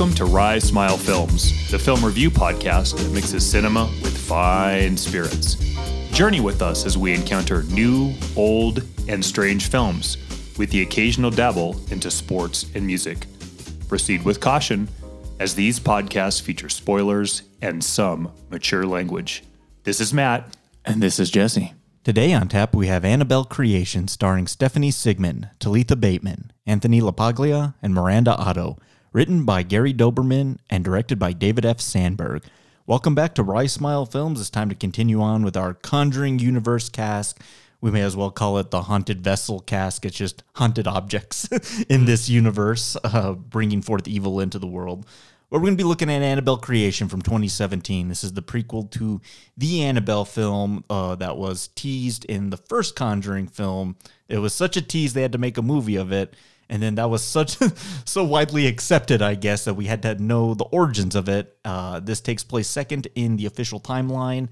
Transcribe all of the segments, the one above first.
Welcome to Rise Smile Films, the film review podcast that mixes cinema with fine spirits. Journey with us as we encounter new, old, and strange films, with the occasional dabble into sports and music. Proceed with caution, as these podcasts feature spoilers and some mature language. This is Matt. And this is Jesse. Today on tap, we have Annabelle Creation starring Stephanie Sigman, Talitha Bateman, Anthony LaPaglia, and Miranda Otto. Written by Gary Dauberman and directed by David F. Sandberg. Welcome back to Rise Smile Films. It's time to continue on with our Conjuring Universe cast. We may as well call it the Haunted Vessel cask. It's just haunted objects in this universe, uh, bringing forth evil into the world. We're going to be looking at Annabelle Creation from 2017. This is the prequel to the Annabelle film uh, that was teased in the first Conjuring film. It was such a tease they had to make a movie of it, and then that was such so widely accepted, I guess, that we had to know the origins of it. Uh, this takes place second in the official timeline,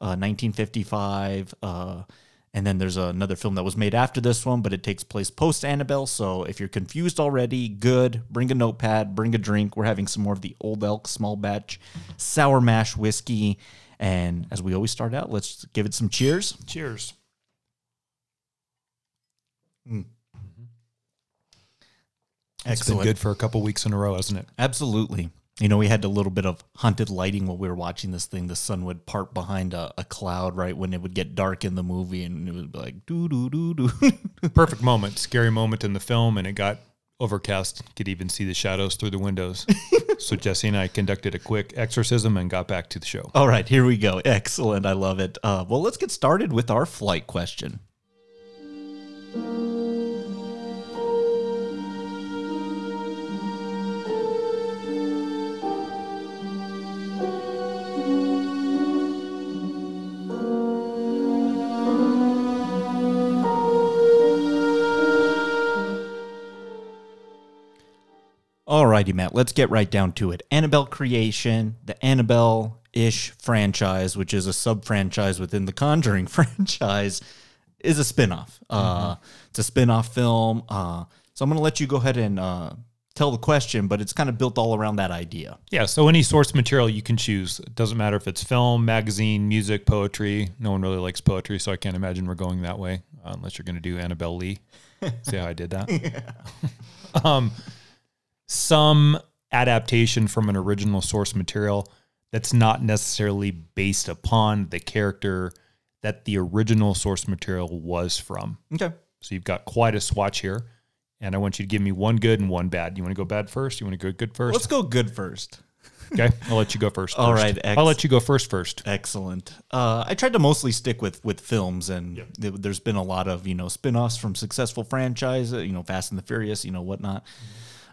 uh, 1955. Uh, and then there's another film that was made after this one, but it takes place post Annabelle. So if you're confused already, good. Bring a notepad, bring a drink. We're having some more of the Old Elk small batch sour mash whiskey. And as we always start out, let's give it some cheers. Cheers. It's been good for a couple weeks in a row, hasn't it? Absolutely. You know, we had a little bit of haunted lighting while we were watching this thing. The sun would part behind a, a cloud right when it would get dark in the movie, and it would be like doo doo doo doo. Perfect moment, scary moment in the film, and it got overcast. Could even see the shadows through the windows. so Jesse and I conducted a quick exorcism and got back to the show. All right, here we go. Excellent. I love it. Uh, well, let's get started with our flight question. Alrighty, Matt, let's get right down to it. Annabelle Creation, the Annabelle ish franchise, which is a sub franchise within the Conjuring franchise, is a spin off. Uh, it's a spin off film. Uh, so I'm going to let you go ahead and uh, tell the question, but it's kind of built all around that idea. Yeah, so any source material you can choose. It doesn't matter if it's film, magazine, music, poetry. No one really likes poetry, so I can't imagine we're going that way uh, unless you're going to do Annabelle Lee. See how I did that? yeah. um, some adaptation from an original source material that's not necessarily based upon the character that the original source material was from. Okay. So you've got quite a swatch here. And I want you to give me one good and one bad. You want to go bad first? You want to go good 1st Let's go good first. Okay, I'll let you go first. All first. right, ex- I'll let you go first first. Excellent. Uh, I tried to mostly stick with with films, and th- there's been a lot of you know spin-offs from successful franchise, uh, you know, Fast and the Furious, you know, whatnot.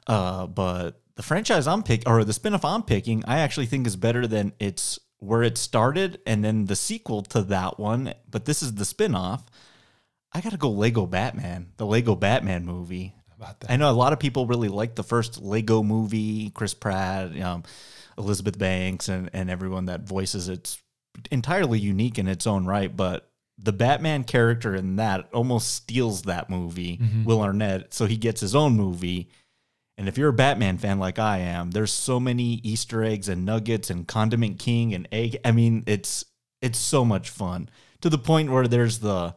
Uh, but the franchise I'm picking, or the spin-off I'm picking, I actually think is better than it's where it started, and then the sequel to that one. But this is the spin-off. I gotta go Lego Batman, the Lego Batman movie. About that. I know a lot of people really like the first Lego movie, Chris Pratt, um, Elizabeth Banks, and, and everyone that voices it's entirely unique in its own right. But the Batman character in that almost steals that movie, Will Arnett, so he gets his own movie. And if you're a Batman fan like I am, there's so many Easter eggs and nuggets and Condiment King and egg. I mean, it's it's so much fun to the point where there's the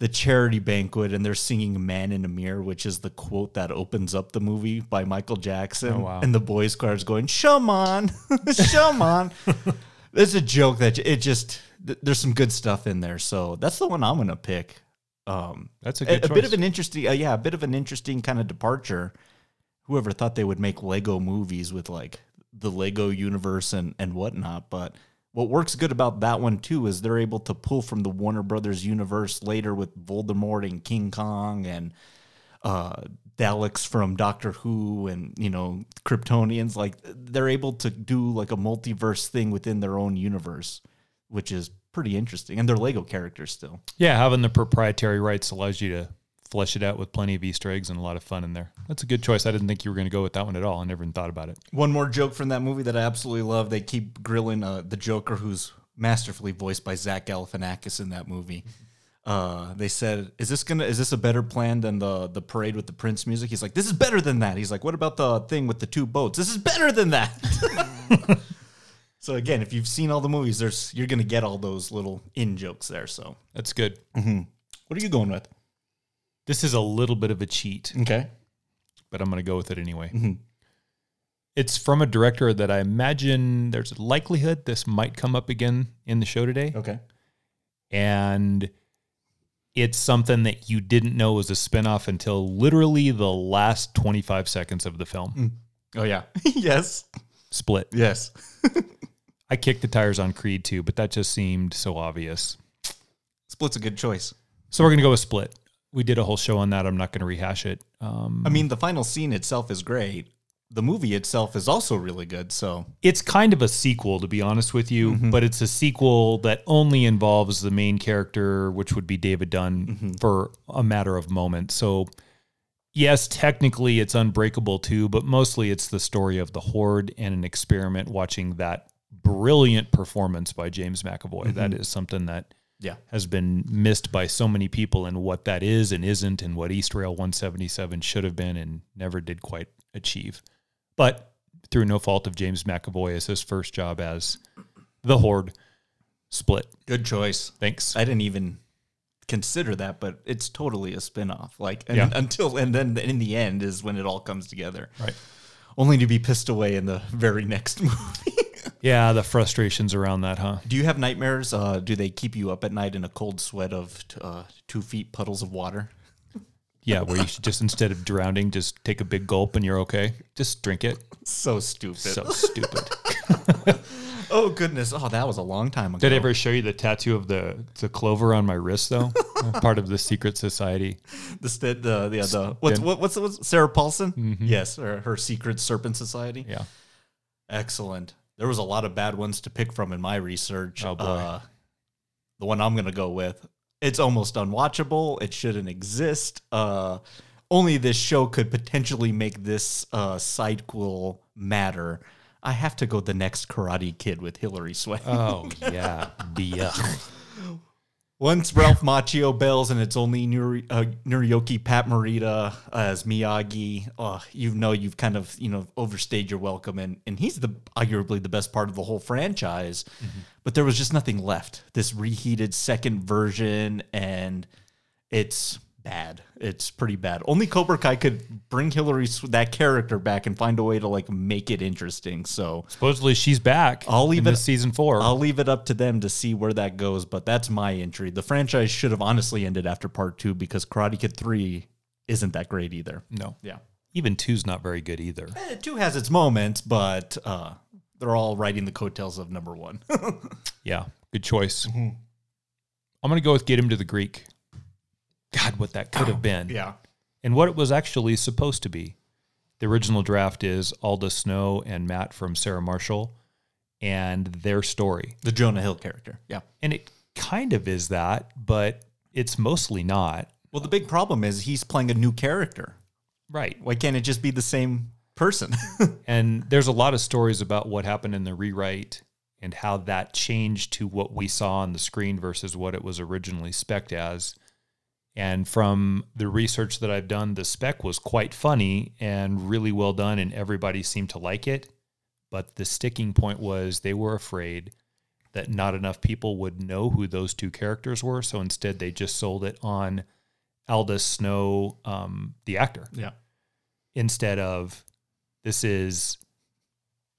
the charity banquet and they're singing "Man in a Mirror," which is the quote that opens up the movie by Michael Jackson. Oh, wow. And the boys' choir is going, "Show on, show on." It's a joke that it just th- there's some good stuff in there. So that's the one I'm gonna pick. Um, That's a a, a bit of an interesting, uh, yeah, a bit of an interesting kind of departure. Whoever thought they would make Lego movies with like the Lego universe and and whatnot, but what works good about that one too is they're able to pull from the Warner Brothers universe later with Voldemort and King Kong and uh Daleks from Doctor Who and you know Kryptonians like they're able to do like a multiverse thing within their own universe which is pretty interesting and they're Lego characters still. Yeah, having the proprietary rights allows you to flesh it out with plenty of Easter eggs and a lot of fun in there. That's a good choice. I didn't think you were going to go with that one at all. I never even thought about it. One more joke from that movie that I absolutely love. They keep grilling uh, the Joker, who's masterfully voiced by Zach Galifianakis in that movie. uh, they said, "Is this gonna? Is this a better plan than the the parade with the Prince music?" He's like, "This is better than that." He's like, "What about the thing with the two boats? This is better than that." so again, if you've seen all the movies, there's you're gonna get all those little in jokes there. So, That's good. what are you going with? This is a little bit of a cheat, Okay. but I'm going to go with it anyway. Mm-hmm. It's from a director that I imagine there's a likelihood this might come up again in the show today. Okay. And it's something that you didn't know was a spinoff until literally the last 25 seconds of the film. Mm. Oh yeah. yes. Split. Yes. I kicked the tires on Creed too, but that just seemed so obvious. Split's a good choice. So we're going to go with Split. We did a whole show on that. I'm not going to rehash it. Um, I mean, the final scene itself is great. The movie itself is also really good. So it's kind of a sequel, to be honest with you, mm-hmm. but it's a sequel that only involves the main character, which would be David Dunn, mm-hmm. for a matter of moments. So, yes, technically it's Unbreakable too, but mostly it's the story of the Horde and an experiment watching that brilliant performance by James McAvoy. That mm-hmm. is something that yeah. has been missed by so many people and what that is and isn't and what Eastrail 177 should have been and never did quite achieve. But through no fault of James McAvoy as his first job as the Horde split. Good choice. Thanks. I didn't even consider that, but it's totally a spin-off. Like and, Yeah. until and then in the end is when it all comes together. Right. Only to be pissed away in the very next movie. Yeah, the frustrations around that, huh? do you have nightmares? Uh, do they keep you up at night in a cold sweat of uh, two feet puddles of water? Yeah, where you should just instead of drowning, just take a big gulp and you're okay. Just drink it. So stupid. So stupid. oh goodness. Oh, that was a long time ago. Did I ever show you the tattoo of the the clover on my wrist though? Part of the secret society. the st- the the, the what's what, what's what's Sarah Paulson? Yes, her, her secret serpent society. Yeah. Excellent. There was a lot of bad ones to pick from in my research. Oh, boy. Uh, the one I'm gonna go with. It's almost unwatchable. It shouldn't exist. Uh, only this show could potentially make this uh, sequel matter. I have to go the next Karate Kid with Hilary Swank. Oh yeah. Yeah. Once Ralph Macchio bells and it's only Nuri, uh, Noriyuki Pat Morita as Miyagi, uh, you know you've kind of you know overstayed your welcome, and and he's the arguably the best part of the whole franchise. But there was just nothing left. This reheated second version, and it's bad. It's pretty bad. Only Cobra Kai could bring Hilary that character back and find a way to like make it interesting. So Supposedly she's back. I'll leave in it- season 4 I'll leave it up to them to see where that goes, but that's my entry. The franchise should have honestly ended after part two because Karate Kid 3 isn't that great either. no. Yeah. Even two's not very good either. Eh, two has its moments, but uh, they're all riding the coattails of number one. Yeah, good choice. Mm-hmm. I'm going to go with Get Him to the Greek. God, what that could have been. yeah. And what it was actually supposed to be. The original draft is Aldous Snow and Matt from Sarah Marshall and their story. The Jonah Hill character. Yeah. And it kind of is that, but it's mostly not. Well, the big problem is he's playing a new character. Right. Why can't it just be the same person? And there's a lot of stories about what happened in the rewrite and how that changed to what we saw on the screen versus what it was originally spec'd as. And from the research that I've done, the spec was quite funny and really well done, and everybody seemed to like it. But the sticking point was they were afraid that not enough people would know who those two characters were. So instead, they just sold it on Aldous Snow, um, the actor yeah. instead of this is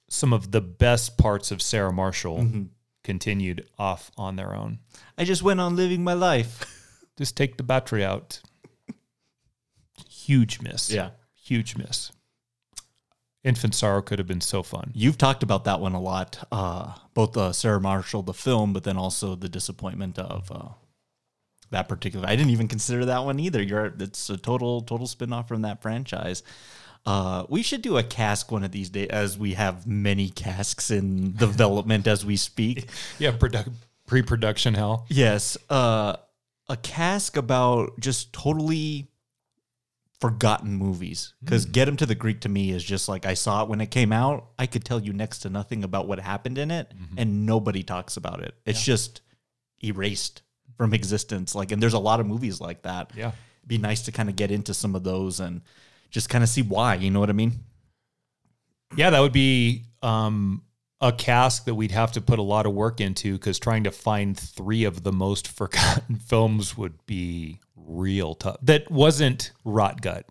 some of the best parts of Sarah Marshall Mm-hmm. continued off on their own. I just went on living my life. Just take the battery out. Huge miss. Yeah. Huge miss. Infant Sorrow could have been so fun. You've talked about that one a lot, uh, both uh, Sarah Marshall, the film, but then also the disappointment of uh, that particular. I didn't even consider that one either. You're it's a total total spin-off from that franchise. Uh, we should do a cask one of these days, as we have many casks in development as we speak. Yeah, produ- pre-production hell. Yes, uh, a cask about just totally forgotten movies. Because hmm. Get Him to the Greek to me is just like I saw it when it came out. I could tell you next to nothing about what happened in it, mm-hmm. and nobody talks about it. It's just erased from mm-hmm. existence. Like, and there's a lot of movies like that. Yeah. It'd be nice to kind of get into some of those and just kind of see why. You know what I mean? Yeah, that would be um, a cask that we'd have to put a lot of work into because trying to find three of the most forgotten films would be real tough. That wasn't Rot Gut.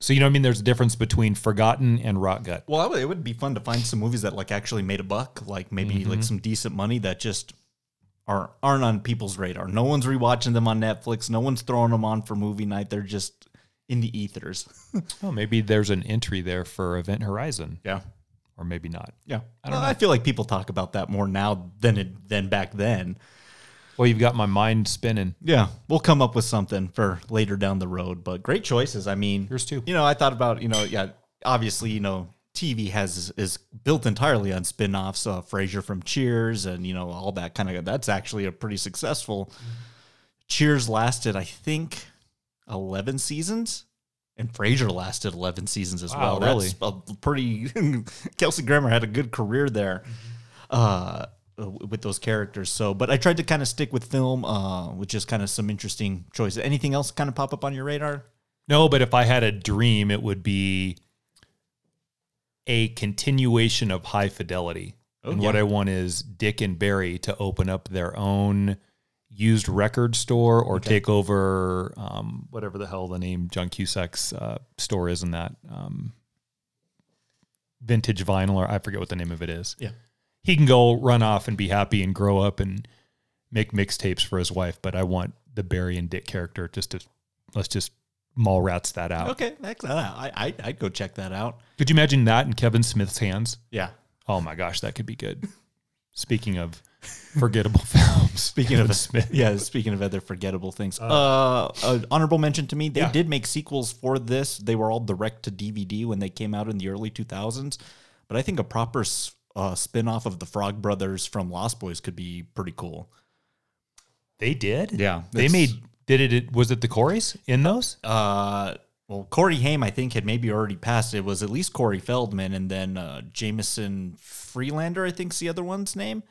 So you know what I mean? There's a difference between forgotten and Rot Gut. Well, I would- it would be fun to find some movies that like actually made a buck, like maybe like mm-hmm. some decent money that just are aren't on people's radar. No one's rewatching them on Netflix. No one's throwing them on for movie night. They're just in the ethers. Oh, maybe there's an entry there for Event Horizon, yeah. Or maybe not. Yeah, I don't know. I feel like people talk about that more now than it than back then. Well, you've got my mind spinning. Yeah, we'll come up with something for later down the road. But great choices. I mean, Yours too. You know, I thought about you know, yeah, obviously, you know, TV has is built entirely on spin-offs. Uh, Frasier from Cheers, and you know, all that kind of. That's actually a pretty successful. Cheers lasted, I think, eleven seasons. And Frasier lasted 11 seasons as Wow, well. That's a pretty. Kelsey Grammer had a good career there uh, with those characters. So, but I tried to kind of stick with film, uh, with just kind of some interesting choices. Anything else kind of pop up on your radar? No, but if I had a dream, it would be a continuation of High Fidelity. Oh, and what. I want is Dick and Barry to open up their own used record store or take over um, whatever the hell the name John Cusack's uh, store is in that um, vintage vinyl or I forget what the name of it is. Yeah. He can go run off and be happy and grow up and make mixtapes for his wife, but I want the Barry and Dick character just to let's just mall rats that out. Okay, excellent. I, I I'd go check that out. Could you imagine that in Kevin Smith's hands? Yeah. Oh my gosh, that could be good. Speaking of forgettable films, Speaking Kevin of Smith, yeah, speaking of other forgettable things, uh, uh, honorable mention to me. They Yeah. did make sequels for this. They were all direct to DVD when they came out in the early 2000s. But I think a proper uh, spin off of the Frog Brothers from Lost Boys could be pretty cool. they did. Yeah, they made. Did it? Was it the Corys in those? Uh, well, Corey Haim, I think, had maybe already passed. It was at least Corey Feldman, and then uh, Jamison Freelander, I think's the other one's name.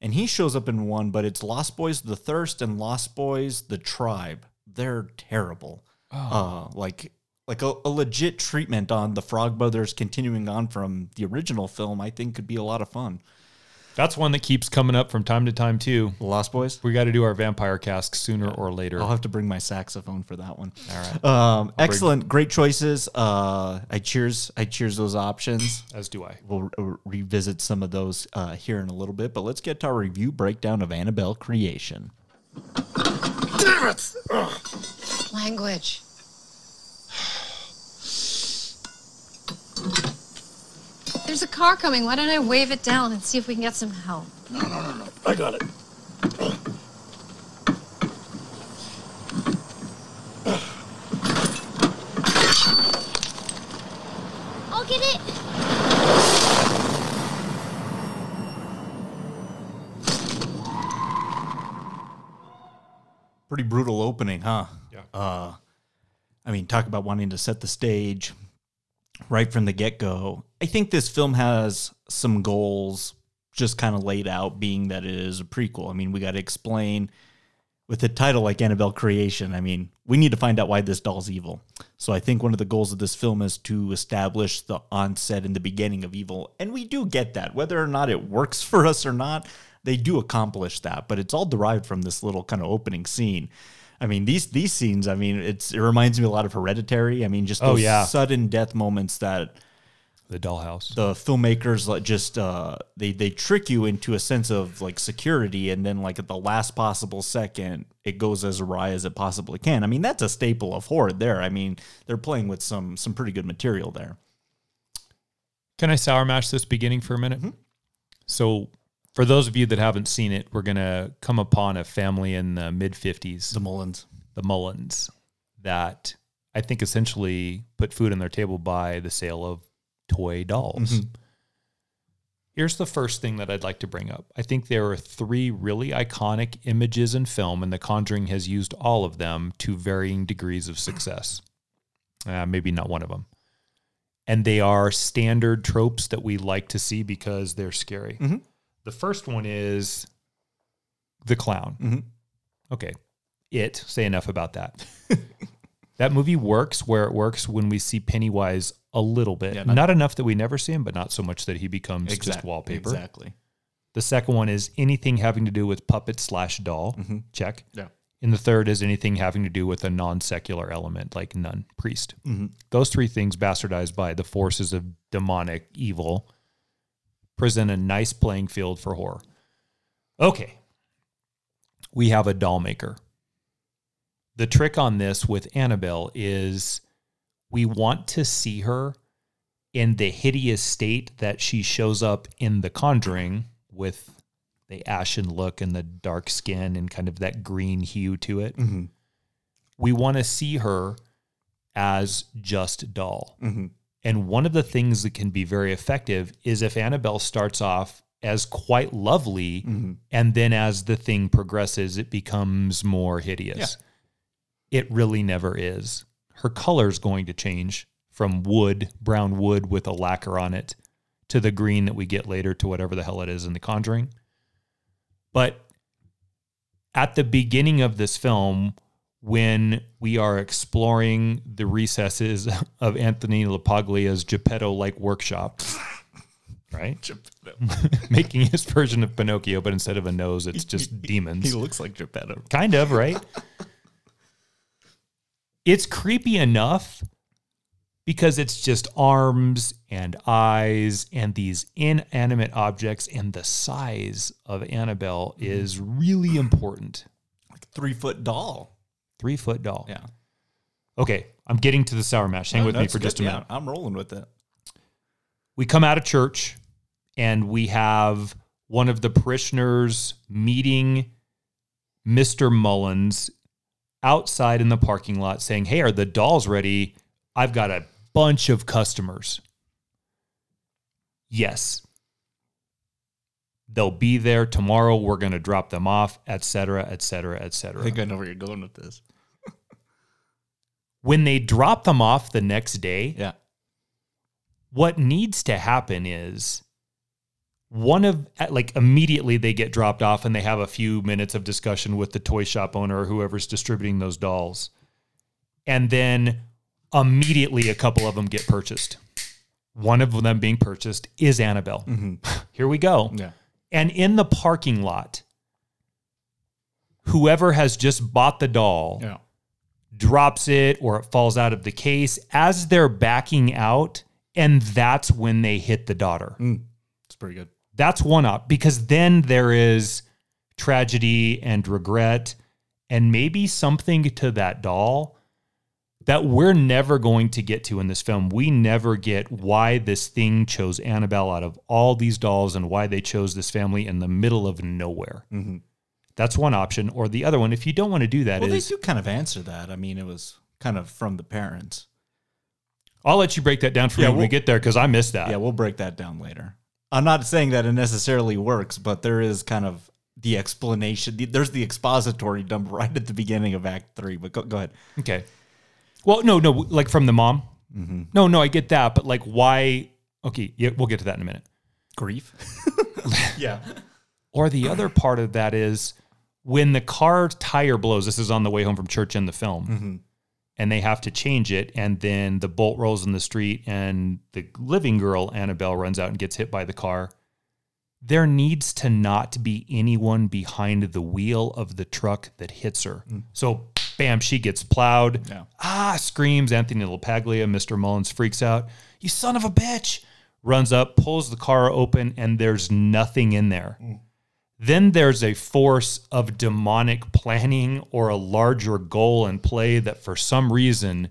And he shows up in one, but it's Lost Boys: The Thirst and Lost Boys: The Tribe. They're terrible. Uh, like like a, a legit treatment on the Frog Brothers continuing on from the original film. I think could be a lot of fun. That's one that keeps coming up from time to time too. The Lost Boys. We got to do our vampire cask sooner or later. I'll have to bring my saxophone for that one. All right, Um, excellent, great choices. Uh, I cheers. I cheers those options. as do I. We'll re- revisit some of those uh, here in a little bit, but let's get to our review breakdown of Annabelle Creation. Damn it! Language. There's a car coming. Why don't I wave it down and see if we can get some help? No, no, no, no. I got it. I'll get it. Pretty brutal opening, huh? Yeah. Uh, I mean, talk about wanting to set the stage right from the get go. I think this film has some goals just kind of laid out, being that it is a prequel. I mean, we got to explain with a title like Annabelle Creation. I mean, we need to find out why this doll's evil. So I think one of the goals of this film is to establish the onset and the beginning of evil. And we do get that. Whether or not it works for us or not, they do accomplish that. But it's all derived from this little kind of opening scene. I mean, these these scenes, I mean, it's it reminds me a lot of Hereditary. I mean, just Oh, those yeah. sudden death moments that The dollhouse. the filmmakers like just uh they they trick you into a sense of like security and then like at the last possible second it goes as awry as it possibly can i mean that's a staple of horror there i mean they're playing with some some pretty good material there Can I sour mash this beginning for a minute? So, for those of you that haven't seen it, we're gonna come upon a family in the mid fifties, the mullins the Mullins, that I think essentially put food on their table by the sale of toy dolls. Here's the first thing that I'd like to bring up. I think there are three really iconic images in film, and The Conjuring has used all of them to varying degrees of success. Uh, maybe not one of them. And they are standard tropes that we like to see because they're scary. Mhm. The first one is the clown. Mhm. Okay. It, say enough about that. that movie works where it works when we see Pennywise a little bit. Yeah, not, not- enough that we never see him, but not so much that he becomes just wallpaper. Exactly. The second one is anything having to do with puppet slash doll. Check. Yeah. And the third is anything having to do with a non secular element like nun, priest. Those three things, bastardized by the forces of demonic evil, present a nice playing field for horror. Okay. We have a doll maker. The trick on this with Annabelle is we want to see her in the hideous state that she shows up in The Conjuring with the ashen look and the dark skin and kind of that green hue to it. Mm-hmm. We want to see her as just doll. Mm-hmm. And one of the things that can be very effective is if Annabelle starts off as quite lovely, mm-hmm. and then as the thing progresses, it becomes more hideous. It really never is. Her color is going to change from wood, brown wood with a lacquer on it, to the green that we get later to whatever the hell it is in The Conjuring. But at the beginning of this film, when we are exploring the recesses of Anthony LaPaglia's Geppetto like workshop, right? Geppetto Making his version of Pinocchio, but instead of a nose, it's just demons. He looks like Geppetto. Kind of, right? it's creepy enough because it's just arms and eyes and these inanimate objects, and the size of Annabelle mm-hmm. is really important. Like three foot doll. Three foot doll. Yeah. Okay, I'm getting to the sour mash. Hang oh, with me That's for just a good. minute. Yeah, I'm rolling with it. we come out of church and we have one of the parishioners meeting Mr. Mullins outside in the parking lot saying, Hey, are the dolls ready? I've got a bunch of customers. Yes. They'll be there tomorrow. We're going to drop them off, et cetera, et cetera, et I cetera. think I know where you're going with this. When they drop them off the next day, Yeah. what needs to happen is one of like immediately they get dropped off and they have a few minutes of discussion with the toy shop owner or whoever's distributing those dolls and then immediately a couple of them get purchased one of them being purchased is annabelle mm-hmm. here we go Yeah. and in the parking lot whoever has just bought the doll Yeah. Drops it or it falls out of the case as they're backing out and that's when they hit the daughter mm, It's pretty good. that's one up because then there is tragedy and regret and maybe something to that doll that we're never going to get to in this film. We never get why this thing chose Annabelle out of all these dolls and why they chose this family in the middle of nowhere. Mm-hmm. That's one option. Or the other one, if you don't want to do that, Well, is they do kind of answer that. I mean, it was kind of from the parents. I'll let you break that down for Yeah, me when we get there because I missed that. Yeah, we'll break that down later. I'm not saying that it necessarily works, but there is kind of the explanation. the- There's the expository dump right at the beginning of Act Three. But go, go ahead. Okay. Well, no, no, like from the mom. Mm-hmm. No, no, I get that, but like, why? Okay, yeah, we'll get to that in a minute. Grief. yeah. Or the other part of that is when the car tire blows. This is on the way home from church in the film, mm-hmm. and they have to change it, and then the bolt rolls in the street, and the living girl Annabelle runs out and gets hit by the car. There needs to not be anyone behind the wheel of the truck that hits her. Mm. So, bam, she gets plowed. Yeah. Ah, screams. Anthony LaPaglia, Mr. Mullins freaks out. You son of a bitch. Runs up, pulls the car open, and there's nothing in there. Mm. Then there's a force of demonic planning or a larger goal in play that for some reason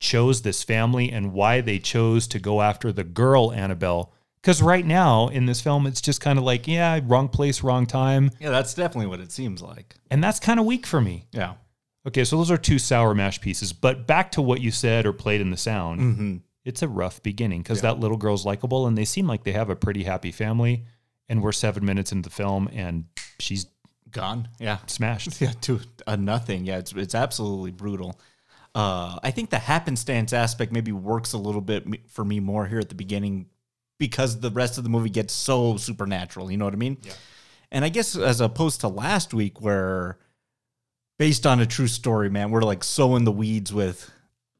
chose this family and why they chose to go after the girl Annabelle. Because right now in this film, it's just kind of like, yeah, wrong place, wrong time. Yeah, that's definitely what it seems like. And that's kind of weak for me. Yeah. Okay, so those are two sour mash pieces. But back to what you said or played in the sound, mm-hmm. it's a rough beginning because that little girl's likable and they seem like they have a pretty happy family. And we're seven minutes into the film and she's Gone. Yeah. smashed. Yeah, to a nothing. Yeah, it's it's absolutely brutal. Uh, I think the happenstance aspect maybe works a little bit for me more here at the beginning because the rest of the movie gets so supernatural. You know what I mean? Yeah. And I guess as opposed to last week where based on a true story, man. We're like so in the weeds with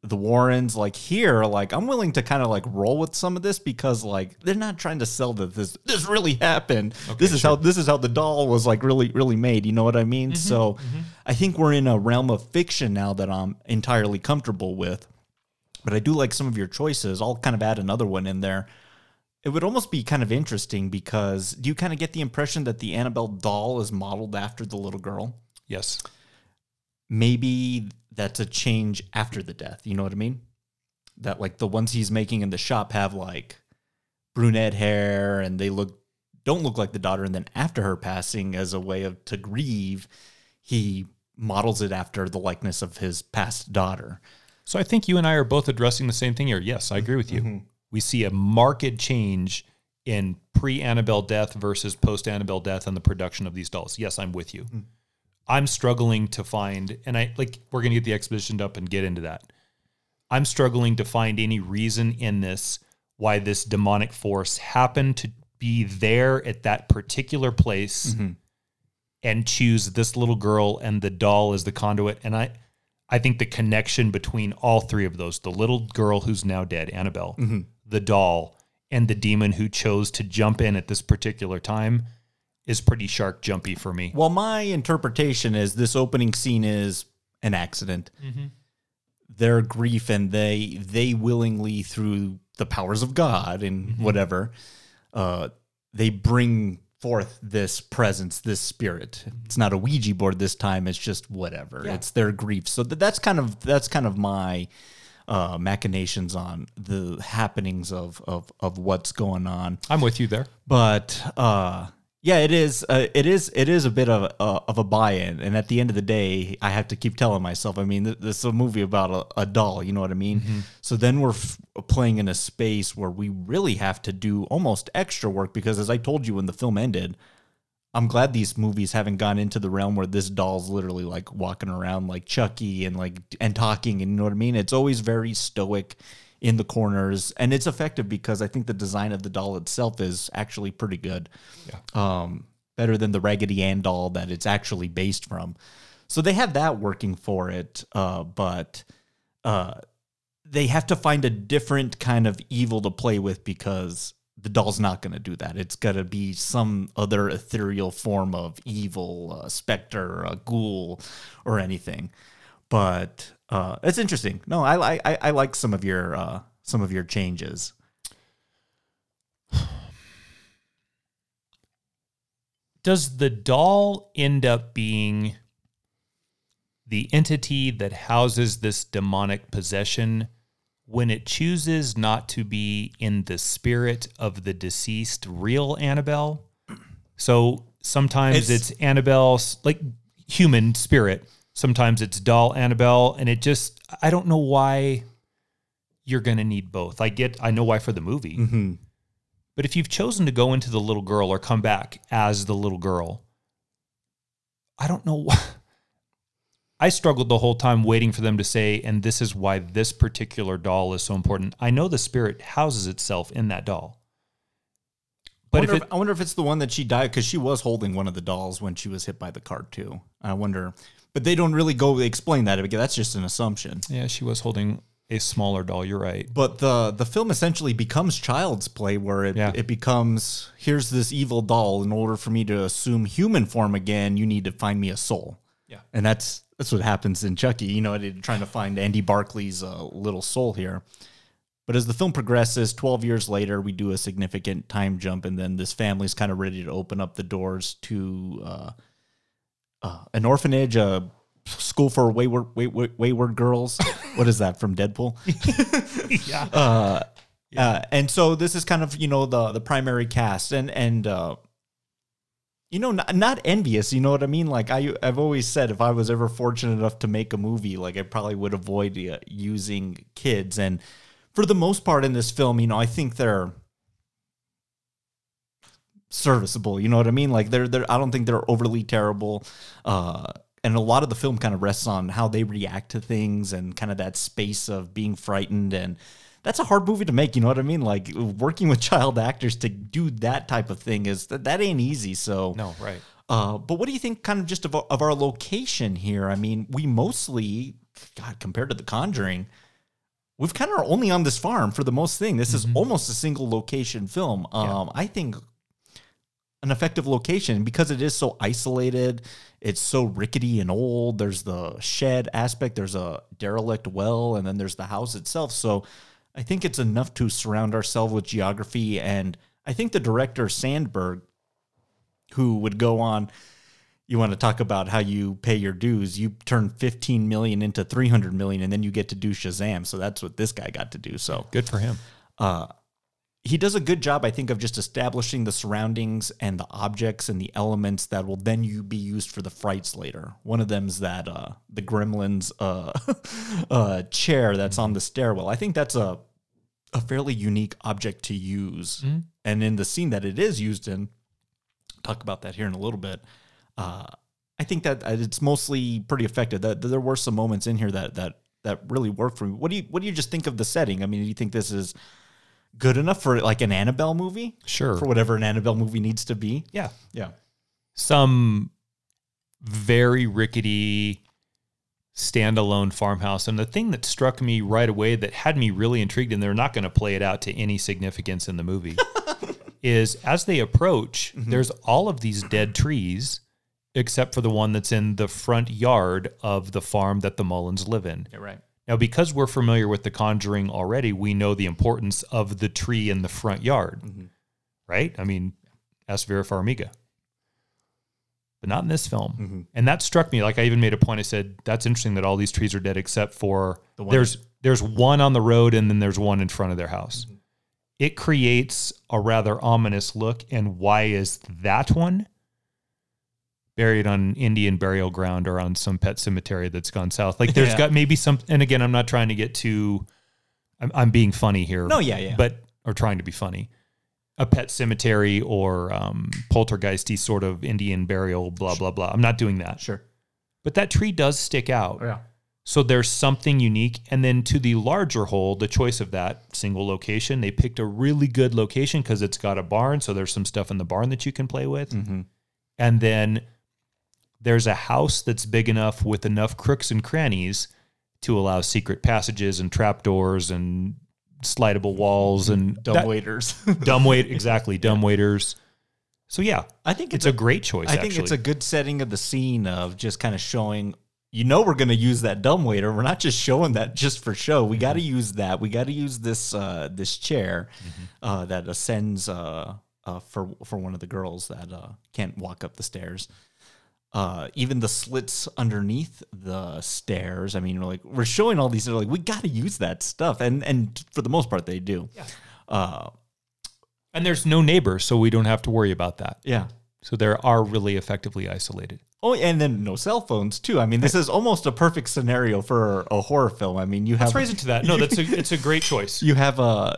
the Warrens. Like here, like I'm willing to kind of like roll with some of this because like they're not trying to sell that this this really happened. this is how this is how the doll was like really really made. You know what I mean? Mm-hmm, so mm-hmm. I think we're in a realm of fiction now that I'm entirely comfortable with. But I do like some of your choices. I'll kind of add another one in there. It would almost be kind of interesting because do you kind of get the impression that the Annabelle doll is modeled after the little girl? Yes. Maybe that's a change after the death. You know what I mean? That like the ones he's making in the shop have like brunette hair and they look don't look like the daughter and then after her passing as a way of to grieve he models it after the likeness of his past daughter. So I think you and I are both addressing the same thing here. Yes, I agree with you. Mm-hmm. We see a marked change in pre Annabelle death versus post Annabelle death and the production of these dolls. Yes, I'm with you. Mm. I'm struggling to find, and I like we're going to get the exposition up and get into that. I'm struggling to find any reason in this why this demonic force happened to be there at that particular place mm-hmm. and choose this little girl and the doll as the conduit. And I, I think the connection between all three of those, the little girl who's now dead, Annabelle, mm-hmm. the doll, and the demon who chose to jump in at this particular time is pretty shark jumpy for me. Well, my interpretation is this opening scene is an accident. Their grief and they they willingly through the powers of God and whatever, uh, they bring forth this presence, this spirit. It's not a Ouija board this time. It's just whatever. It's their grief. So th- that's kind of that's kind of my uh, machinations on the happenings of of of what's going on I'm with you there. but uh yeah it is uh, it is it is a bit of a, of a buy-in and at the end of the day i have to keep telling myself i mean th- this is a movie about a, a doll you know what i mean? So then we're f- playing in a space where we really have to do almost extra work because as i told you when the film ended i'm glad these movies haven't gone into the realm where this doll's literally like walking around like chucky and like and talking and you know what i mean? It's always very stoic in the corners and it's effective because i think the design of the doll itself is actually pretty good um, better than the Raggedy Ann doll that it's actually based from. So they have that working for it, uh, but uh, they have to find a different kind of evil to play with because the doll's not going to do that. It's got to be some other ethereal form of evil, a specter, a ghoul, or anything. But uh, it's interesting. No, I, I I- I like some of your uh, some of your changes. Does the doll end up being the entity that houses this demonic possession when it chooses not to be in the spirit of the deceased real Annabelle? So sometimes It's- it's, Annabelle's like human spirit, sometimes it's doll Annabelle, and it just, I don't know why you're going to need both. I get, I know why for the movie. Mm-hmm. But if you've chosen to go into the little girl or come back as the little girl, I don't know why. I struggled the whole time waiting for them to say, and this is why this particular doll is so important. I know the spirit houses itself in that doll. But I if wonder, it, if, I wonder if it's the one that she died because she was holding one of the dolls when she was hit by the car too. I wonder, but they don't really go explain that because that's just an assumption. yeah, she was holding a smaller doll. You're right. But the the film essentially becomes child's play, where it Yeah. it becomes here's this evil doll. In order for me to assume human form again, you need to find me a soul. Yeah. and that's that's what happens in Chucky. You know, trying to find Andy Barclay's uh, little soul here. But as the film progresses, 12 years later, we do a significant time jump, and then this family's kind of ready to open up the doors to uh, uh, an orphanage, a school for wayward, wayward, wayward girls. what is that from Deadpool? yeah. uh, uh, and so this is kind of you know the the primary cast and and uh, you know not, not envious you know what i mean like i i've always said if i was ever fortunate enough to make a movie like i probably would avoid uh, using kids and for the most part in this film you know i think they're serviceable you know what i mean like they're they're i don't think they're overly terrible uh and a lot of the film kind of rests on how they react to things and kind of that space of being frightened and that's a hard movie to make you know what i mean like working with child actors to do that type of thing is that that ain't easy so No, right. Uh, but what do you think, kind of just of, our- of our location here? I mean, we mostly, God, compared to The Conjuring, we've kind of only on this farm for the most thing. This is almost a single location film. Um, I think an effective location because it is so isolated. It's so rickety and old. There's the shed aspect. There's a derelict well, and then there's the house itself. So I think it's enough to surround ourselves with geography. And I think the director Sandberg, who would go on, you want to talk about how you pay your dues. You turn 15 million into 300 million, and then you get to do Shazam. So that's what this guy got to do. So Good for him. uh, he does a good job, I think, of just establishing the surroundings and the objects and the elements that will then you be used for the frights later. One of them's that uh, the Gremlins uh, uh, chair that's on the stairwell. I think that's a a fairly unique object to use, and in the scene that it is used in, talk about that here in a little bit. Uh, I think that uh, it's mostly pretty effective. That there were some moments in here that that that really worked for me. What do you what do you just think of the setting? I mean, do you think this is good enough for like an Annabelle movie? Sure. For whatever an Annabelle movie needs to be. Yeah. Yeah. Some very rickety standalone farmhouse. And the thing that struck me right away that had me really intrigued, and they're not going to play it out to any significance in the movie, is as they approach, there's all of these dead trees, except for the one that's in the front yard of the farm that the Mullins live in. Yeah, right. Now, because we're familiar with The Conjuring already, we know the importance of the tree in the front yard, mm-hmm. right? I mean, ask Vera Farmiga. But not in this film. Mm-hmm. And that struck me. Like I even made a point. I said, that's interesting that all these trees are dead except for The there's there's one on the road and then there's one in front of their house. Mm-hmm. It creates a rather ominous look. And why is that one? Buried on Indian burial ground or on some pet cemetery that's gone south. Like there's Yeah. got maybe some, and again, I'm not trying to get too, I'm, I'm being funny here. No, yeah, yeah. But, or trying to be funny. A pet cemetery or um, poltergeisty sort of Indian burial, blah, blah, blah. I'm not doing that. Sure. But that tree does stick out. Yeah. So there's something unique. And then to the larger whole, the choice of that single location, they picked a really good location because it's got a barn. So there's some stuff in the barn that you can play with. Mm-hmm. And then there's a house that's big enough with enough crooks and crannies to allow secret passages and trapdoors and slidable walls and Dumb that- waiters. dumb wait exactly dumb waiters. So yeah, I think it's a great choice. I think it's a good setting of the scene of just kind of showing. You know, we're going to use that dumb waiter. We're not just showing that just for show. We got to use that. We got to use this uh, this chair uh, that ascends uh, uh, for for one of the girls that uh, can't walk up the stairs. Uh, even the slits underneath the stairs. I mean, we're like we're showing all these. They're like, we got to use that stuff, and and for the most part, they do. Yeah. Uh, and there's no neighbors, so we don't have to worry about that. yeah. So they are really effectively isolated. Oh, and then no cell phones too. I mean, this is almost a perfect scenario for a horror film. I mean, you have Let's raise it to that. No, that's a it's a great choice. you have uh,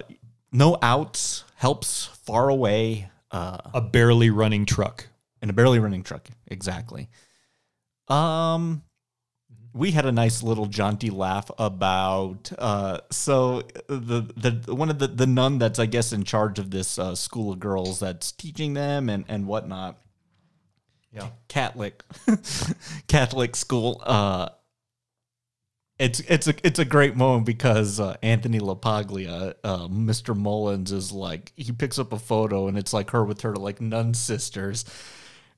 no outs, helps far away, uh, A barely running truck. And a barely running truck. Exactly. Um, we had a nice little jaunty laugh about uh, so the the one of the the nun that's I guess in charge of this uh, school of girls that's teaching them and and whatnot. Yeah. Catholic Catholic school. Uh, it's it's a it's a great moment because uh, Anthony LaPaglia, uh, Mr. Mullins, is like he picks up a photo and it's like her with her like nun sisters,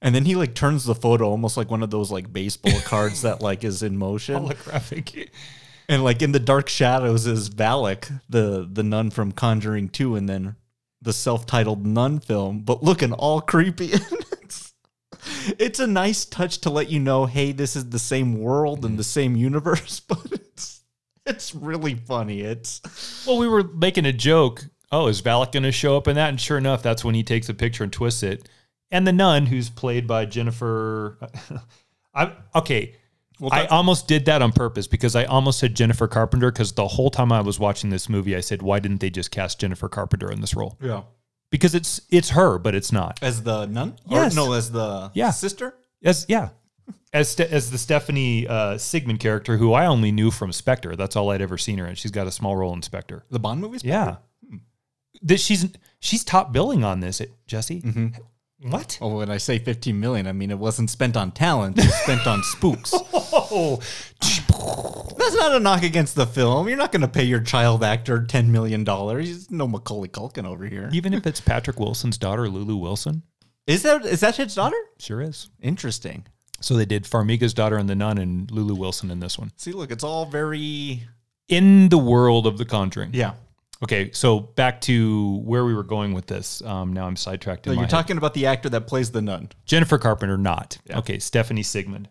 and then he like turns the photo almost like one of those like baseball cards that like is in motion, Holographic. and like in the dark shadows is Valak, the the nun from Conjuring Two, and then the self-titled nun film, but looking all creepy. it's, it's a nice touch to let you know, hey, this is the same world and mm-hmm. the same universe, but it's it's really funny. It's Well, we were making a joke. Oh, is Valak going to show up in that? And sure enough, that's when he takes a picture and twists it. And the nun, who's played by Jennifer, I okay. I almost did that on purpose because I almost said Jennifer Carpenter because the whole time I was watching this movie, I said, "Why didn't they just cast Jennifer Carpenter in this role?" yeah. Because it's it's her, but it's not. As the nun? Yes. Or no, as the Yeah. sister? As yeah, as Ste- as the Stephanie uh, Sigman character, who I only knew from Spectre. That's all I'd ever seen her in. She's got a small role in Spectre. The Bond movies? Yeah. Hmm. That she's she's top billing on this, eh, Jesse. You What? Oh, when I say 15 million, I mean it wasn't spent on talent, it was spent on spooks. Oh, That's not a knock against the film. You're not going to pay your child actor $10 million. He's no Macaulay Culkin over here. even if it's Patrick Wilson's daughter, Lulu Wilson, Is that is that his daughter? sure is. Interesting. So they did Farmiga's daughter in The Nun and Lulu Wilson in this one. See, look, it's all very In the world of The Conjuring. yeah. Okay, so back to where we were going with this. Um, now I'm sidetracked. You're head. talking about the actor that plays the nun. Jennifer Carpenter, not. Yeah. Okay, Stephanie Sigman.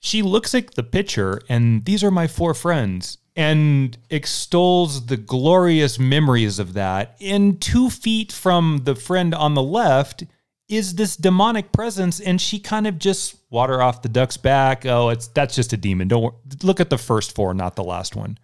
She looks at the picture, and these are my four friends, and extols the glorious memories of that. And two feet from the friend on the left is this demonic presence, and she kind of just water off the duck's back. Oh, it's that's just a demon. Don't look at the first four, not the last one.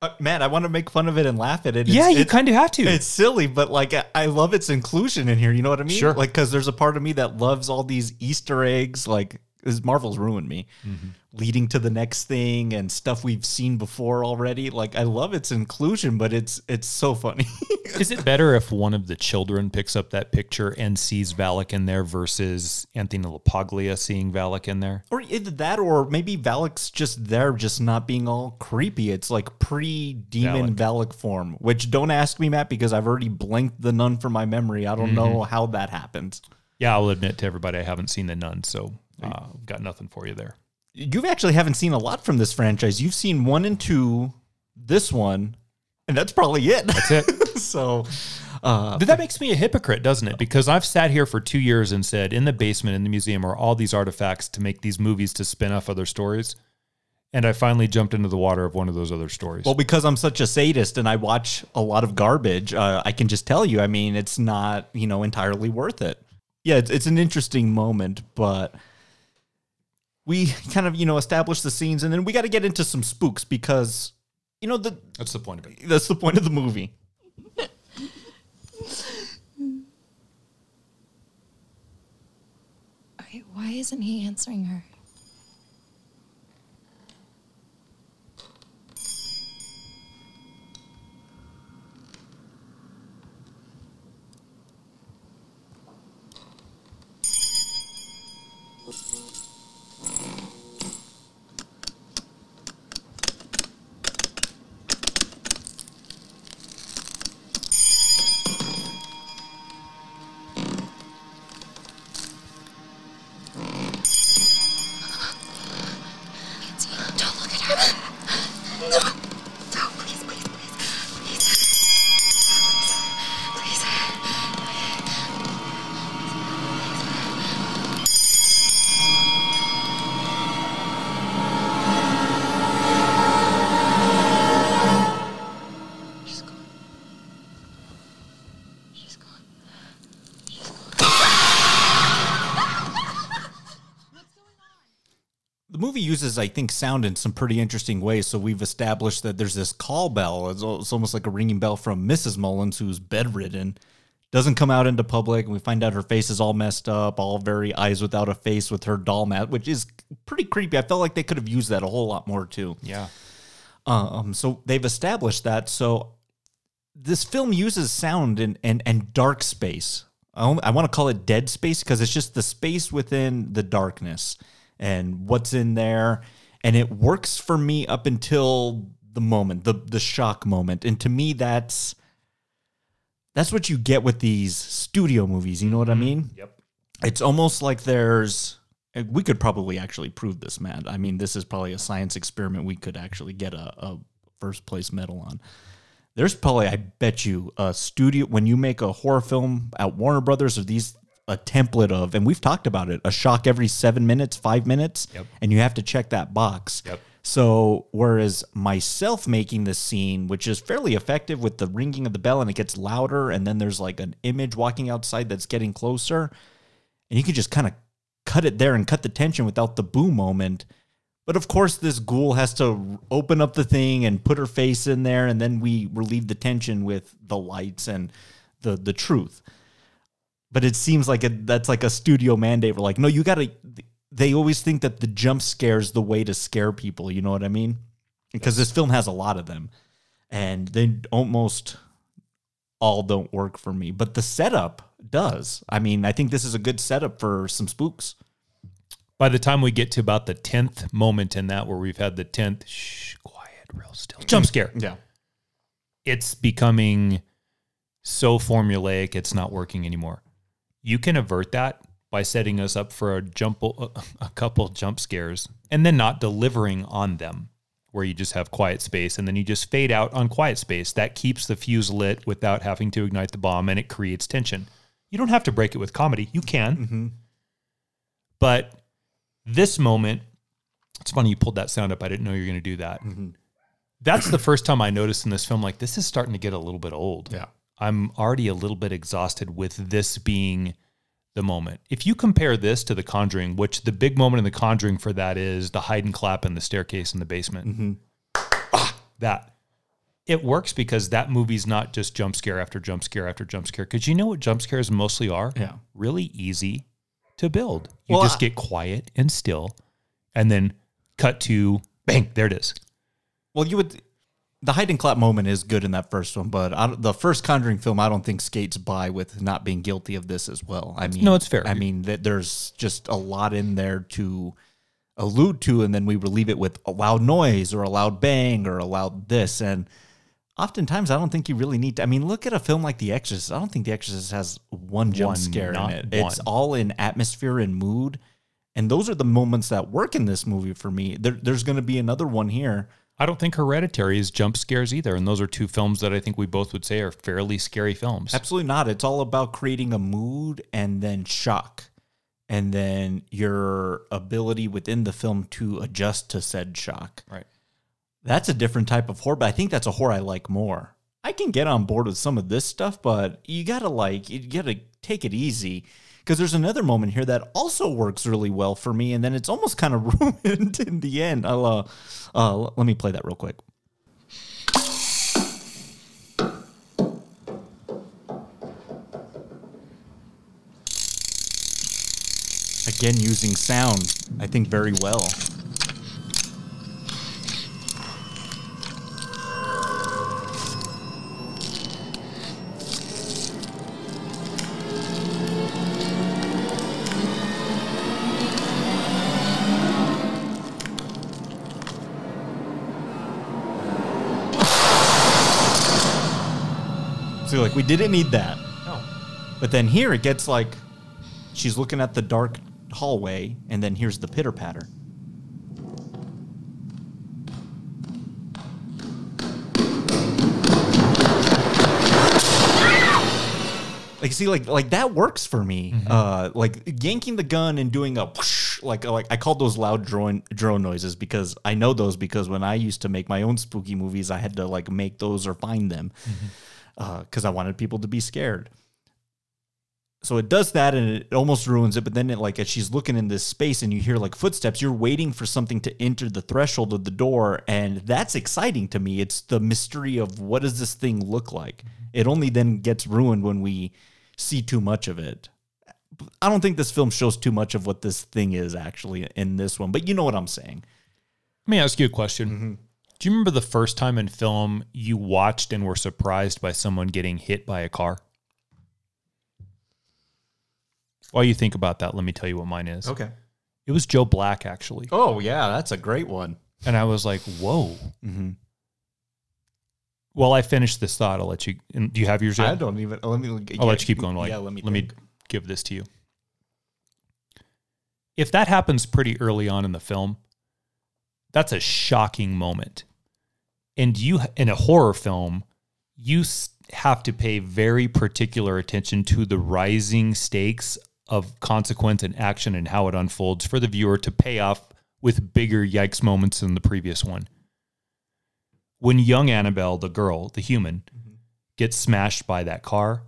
Uh, man, I want to make fun of it and laugh at it. It's- yeah, you kind of have to. It's silly, but like I- love its inclusion in here. You know what I mean? Sure. Like because there's a part of me that loves all these Easter eggs. Like this Marvel's ruined me, Mm-hmm. leading to the next thing and stuff we've seen before already. Like I love its inclusion, but it's it's so funny. Is it better if one of the children picks up that picture and sees Valak in there versus Anthony LaPaglia seeing Valak in there? or either that, or maybe Valak's just there, just not being all creepy. It's like pre-demon Valak. form. Which don't ask me, Matt, because I've already blanked the nun from my memory. I don't know Mm-hmm. how that happened. Yeah, I'll admit to everybody I haven't seen the nun, so uh, I've got nothing for you there. You've actually haven't seen a lot from this franchise. You've seen one and two, this one, and that's probably it. That's it. so, uh, But that makes me a hypocrite, doesn't it? Because I've sat here for two years and said, in the basement in the museum are all these artifacts to make these movies to spin off other stories. And I finally jumped into the water of one of those other stories. well, because I'm such a sadist and I watch a lot of garbage, uh, I can just tell you. I mean, it's not you know entirely worth it. Yeah, it's, it's an interesting moment, but we kind of you know establish the scenes, and then we got to get into some spooks because you know the That's the point of it. that's the point of the movie. Okay, why isn't he answering her? Uses, I think, sound in some pretty interesting ways. So we've established that there's this call bell. It's, it's almost like a ringing bell from Mrs. Mullins, who's bedridden, doesn't come out into public, and we find out her face is all messed up, all very eyes without a face with her doll mat, which is pretty creepy. I felt like they could have used that a whole lot more too. Yeah. Um, so they've established that. So this film uses sound and and, and dark space. I, only- I want to call it dead space because it's just the space within the darkness and what's in there, and it works for me up until the moment, the the shock moment, and to me that's that's what you get with these studio movies. You know what I mm-hmm. mean? Yep. it's almost like there's we could probably actually prove this matt i mean this is probably a science experiment we could actually get a, a first place medal on there's probably i bet you a studio when you make a horror film at warner brothers or these a template of and we've talked about it a shock every seven minutes five minutes Yep. and you have to check that box Yep. so whereas myself making this scene, which is fairly effective with the ringing of the bell and it gets louder, and then there's like an image walking outside that's getting closer, and you can just kind of cut it there and cut the tension without the boo moment. But of course, this ghoul has to open up the thing and put her face in there, and then we relieve the tension with the lights and the the truth. But it seems like it, that's like a studio mandate. We're like, no, you gotta. They always think that the jump scare is the way to scare people. You know what I mean? Because this film has a lot of them, and they almost all don't work for me. But the setup does. I mean, I think this is a good setup for some spooks. By the time we get to about the 10th moment in that, where we've had the 10th, shh, quiet, real still, jump mm-hmm. scare, Yeah. it's becoming so formulaic, it's not working anymore. You can avert that by setting us up for a jump, a couple jump scares, and then not delivering on them, where you just have quiet space and then you just fade out on quiet space. That keeps the fuse lit without having to ignite the bomb, and it creates tension. You don't have to break it with comedy. You can, mm-hmm. but this moment, it's funny you pulled that sound up. I didn't know you were going to do that. Mm-hmm. That's the first time I noticed in this film, like, this is starting to get a little bit old. Yeah. I'm already a little bit exhausted with this being the moment. If you compare this to The Conjuring, which the big moment in The Conjuring for that is the hide and clap in the staircase in the basement. Ah, that. It works because that movie's not just jump scare after jump scare after jump scare. Because you know what jump scares mostly are? Yeah. Really easy to build. You Well, just I- get quiet and still, and then cut to bang, there it is. Well, you would. The hide and clap moment is good in that first one, but I, the first Conjuring film, I don't think skates by with not being guilty of this as well. I mean, no, it's fair. I mean, that there's just a lot in there to allude to, and then we relieve it with a loud noise or a loud bang or a loud this. And oftentimes, I don't think you really need to. I mean, look at a film like The Exorcist. I don't think The Exorcist has one jump One, scare in not it. It's all in atmosphere and mood. And those are the moments that work in this movie for me. There, there's going to be another one here. I don't think Hereditary is jump scares either. And those are two films that I think we both would say are fairly scary films. Absolutely not. It's all about creating a mood and then shock. And then your ability within the film to adjust to said shock. Right. That's a different type of horror, but I think that's a horror I like more. I can get on board with some of this stuff, but you gotta like you gotta take it easy. Because there's another moment here that also works really well for me, and then it's almost kind of ruined in the end. I'll uh, uh let me play that real quick. Again, using sound, I think very well. We didn't need that. No. But then here it gets like she's looking at the dark hallway and then here's the pitter patter. Like see like like that works for me. Uh like yanking the gun and doing a whoosh, like like I called those loud drone drone noises because I know those because when I used to make my own spooky movies I had to like make those or find them Uh, because I wanted people to be scared. So it does that and it almost ruins it. But then it like as she's looking in this space and you hear like footsteps, you're waiting for something to enter the threshold of the door, and that's exciting to me. It's the mystery of what does this thing look like. It only then gets ruined when we see too much of it. I don't think this film shows too much of what this thing is actually in this one, but you know what I'm saying. Let me ask you a question. Mm-hmm. Do you remember the first time in film you watched and were surprised by someone getting hit by a car? While you think about that, let me tell you what mine is. Okay. It was Joe Black, actually. Oh yeah, that's a great one. And I was like, whoa. Mm-hmm. Well, I finished this thought. I'll let you. and Do you have yours yet? I don't even. Let me. I'll let you keep going. Like, yeah, let me. let me give this to you. If that happens pretty early on in the film, that's a shocking moment. And you, in a horror film, you have to pay very particular attention to the rising stakes of consequence and action and how it unfolds for the viewer to pay off with bigger yikes moments than the previous one. When young Annabelle, the girl, the human, gets smashed by that car,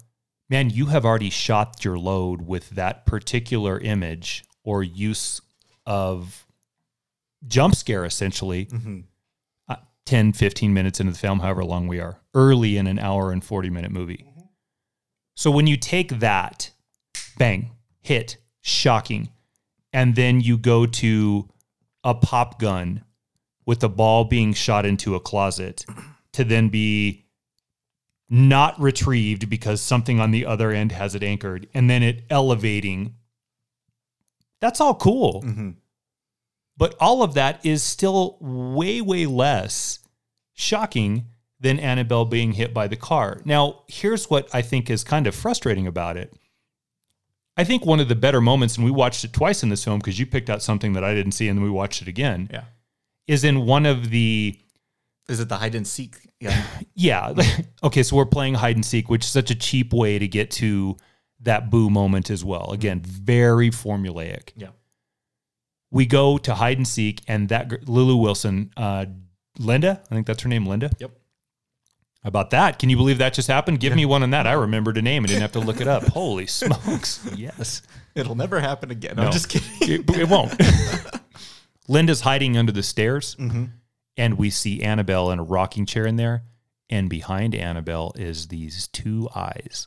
man, you have already shot your load with that particular image or use of jump scare, essentially, uh, 10, 15 minutes into the film, however long we are, early in an hour and 40 minute movie. Mm-hmm. So when you take that, bang, hit, shocking, and then you go to a pop gun with the ball being shot into a closet to then be not retrieved because something on the other end has it anchored, and then it elevating. That's all cool. Mm-hmm. But all of that is still way, way less shocking than Annabelle being hit by the car. Now, here's what I think is kind of frustrating about it. I think one of the better moments, and we watched it twice in this film because you picked out something that I didn't see and then we watched it again, Yeah. is in one of the Is it the hide and seek? Yeah. yeah. okay, so we're playing hide and seek, which is such a cheap way to get to that boo moment as well. Again, very formulaic. Yeah. We go to hide and seek, and that Lulu Wilson, uh, Linda, I think that's her name, Linda. Yep. How about that? Can you believe that just happened? Give me one on that. I remembered a name. I didn't have to look it up. Holy smokes. Yes. It'll never happen again. No. I'm just kidding. It, it won't. Linda's hiding under the stairs, mm-hmm. and we see Annabelle in a rocking chair in there. And behind Annabelle is these two eyes,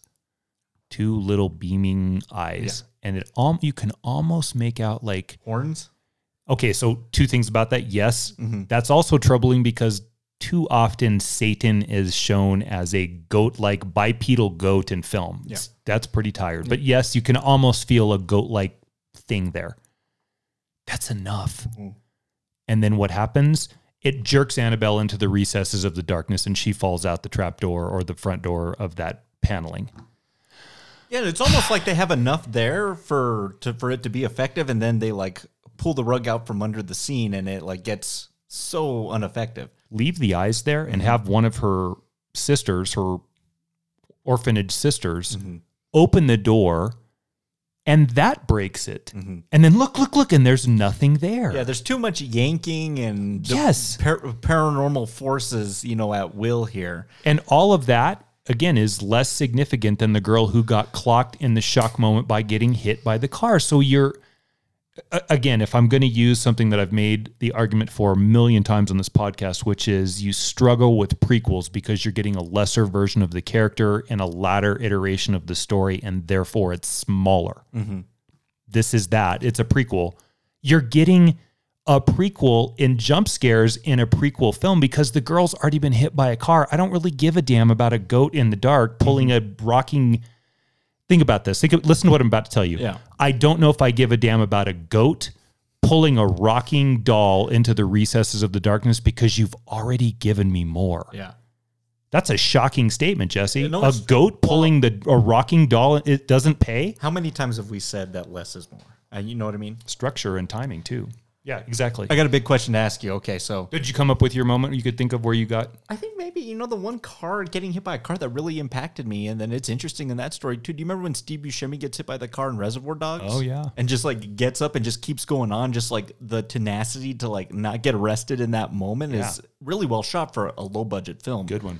two little beaming eyes, and it all you can almost make out like Horns? Okay. So two things about that. Yes, Mm-hmm. that's also troubling because too often Satan is shown as a goat-like bipedal goat in film. Yeah. That's pretty tired. But yes, you can almost feel a goat-like thing there. That's enough. Mm-hmm. And then what happens? It jerks Annabelle into the recesses of the darkness and she falls out the trap door or the front door of that paneling. Yeah, it's almost like they have enough there for to for it to be effective, and then they like pull the rug out from under the scene, and it like gets so ineffective. leave the eyes there and have one of her sisters, her orphanage sisters, mm-hmm. open the door, and that breaks it. Mm-hmm. And then look, look, look, and there's nothing there. Yeah, there's too much yanking and Yes. par- paranormal forces, you know, at will here. And all of that, again, is less significant than the girl who got clocked in the shock moment by getting hit by the car. So you're, again, if I'm going to use something that I've made the argument for a million times on this podcast, which is you struggle with prequels because you're getting a lesser version of the character and a latter iteration of the story, and therefore it's smaller. Mm-hmm. This is that. It's a prequel. You're getting a prequel in jump scares in a prequel film because the girl's already been hit by a car. I don't really give a damn about a goat in the dark pulling mm-hmm. a rocking. Think about this. Think listen to what I'm about to tell you. Yeah. I don't know if I give a damn about a goat pulling a rocking doll into the recesses of the darkness because you've already given me more. Yeah. That's a shocking statement, Jesse. no, a goat pulling the a rocking doll it doesn't pay. How many times have we said that less is more? Uh, you know what I mean? Structure and timing too. Yeah, exactly. I got a big question to ask you. Okay, so Did you come up with your moment you could think of where you got I think maybe you know the one car getting hit by a car that really impacted me, and then it's interesting in that story too. Do you remember when Steve Buscemi gets hit by the car in Reservoir Dogs? Oh, yeah. and just like gets up and just keeps going on, just like the tenacity to like not get arrested in that moment is really well shot for a low budget film. good one?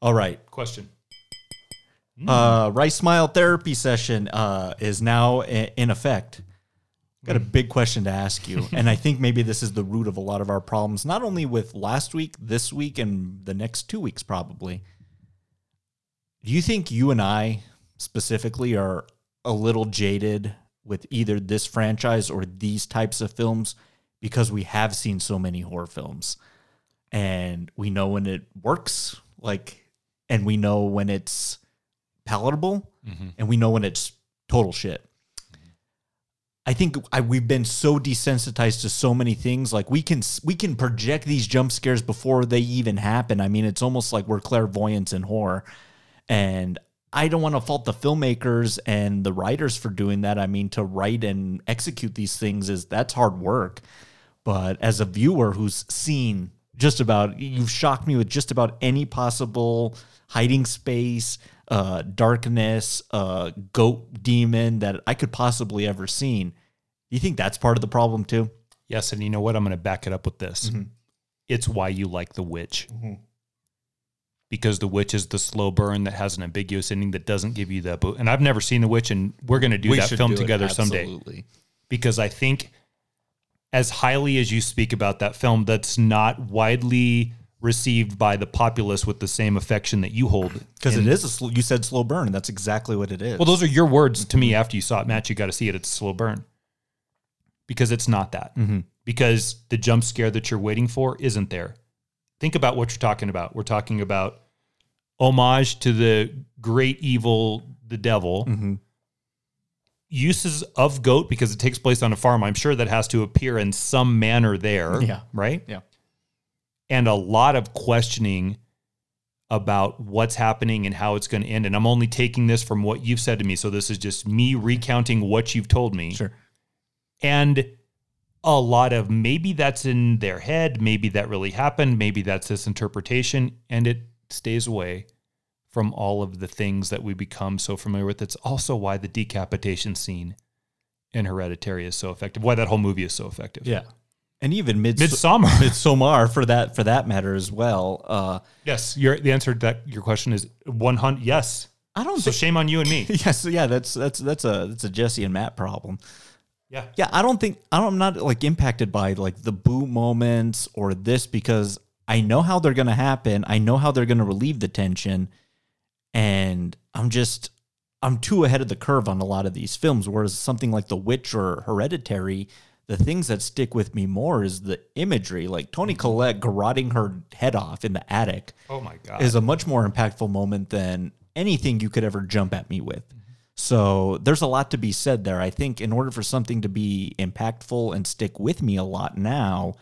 All right, Question. uh, Rice Smile therapy session uh, is now in effect. Got a big question to ask you, and I think maybe this is the root of a lot of our problems, not only with last week, this week, and the next two weeks, probably. Do you think you and I specifically are a little jaded with either this franchise or these types of films because we have seen so many horror films and we know when it works, like, and we know when it's palatable mm-hmm. and we know when it's total shit. I think I, we've been so desensitized to so many things. Like we can we can project these jump scares before they even happen. I mean, it's almost like we're clairvoyants in horror. And I don't want to fault the filmmakers and the writers for doing that. I mean, to write and execute these things is that's hard work. But as a viewer who's seen just about, you've shocked me with just about any possible hiding space, uh, darkness, uh, goat demon that I could possibly ever seen. Do you think that's part of the problem too? Yes, and you know what? I'm going to back it up with this. It's why you like The Witch. Because The Witch is the slow burn that has an ambiguous ending that doesn't give you that. Bo- and I've never seen The Witch, and we're going to do that film together someday. Because I think, as highly as you speak about that film, that's not widely received by the populace with the same affection that you hold. Because it is a sl- you said slow burn, and that's exactly what it is. Well, those are your words to me after you saw it, Matt. You got to see it. It's a slow burn because it's not that. Because the jump scare that you're waiting for isn't there. Think about what you're talking about. We're talking about homage to the great evil, the devil. Mm-hmm. Uses of goat because it takes place on a farm. I'm sure that has to appear in some manner there. Yeah. Right. Yeah. And a lot of questioning about what's happening and how it's going to end. And I'm only taking this from what you've said to me. So this is just me recounting what you've told me. Sure. And a lot of maybe that's in their head, maybe that really happened, maybe that's this interpretation, and it stays away from all of the things that we become so familiar with. It's also why the decapitation scene in Hereditary is so effective, why that whole movie is so effective. Yeah. And even Mids- midsummer midsummer for that for that matter as well. Uh, Yes, your the answer to that your question is one hundred. Yes. I don't So think. shame on you and me. yes, yeah, that's that's that's a that's a Jesse and Matt problem. Yeah. Yeah, I don't think I don't, I'm not like impacted by like the boo moments or this because I know how they're gonna happen. I know how they're gonna relieve the tension, and I'm just I'm too ahead of the curve on a lot of these films. Whereas something like The Witch or Hereditary, the things that stick with me more is the imagery. Like Toni Collette garroting her head off in the attic Oh my god. is a much more impactful moment than anything you could ever jump at me with. So there's a lot to be said there. I think in order for something to be impactful and stick with me a lot now,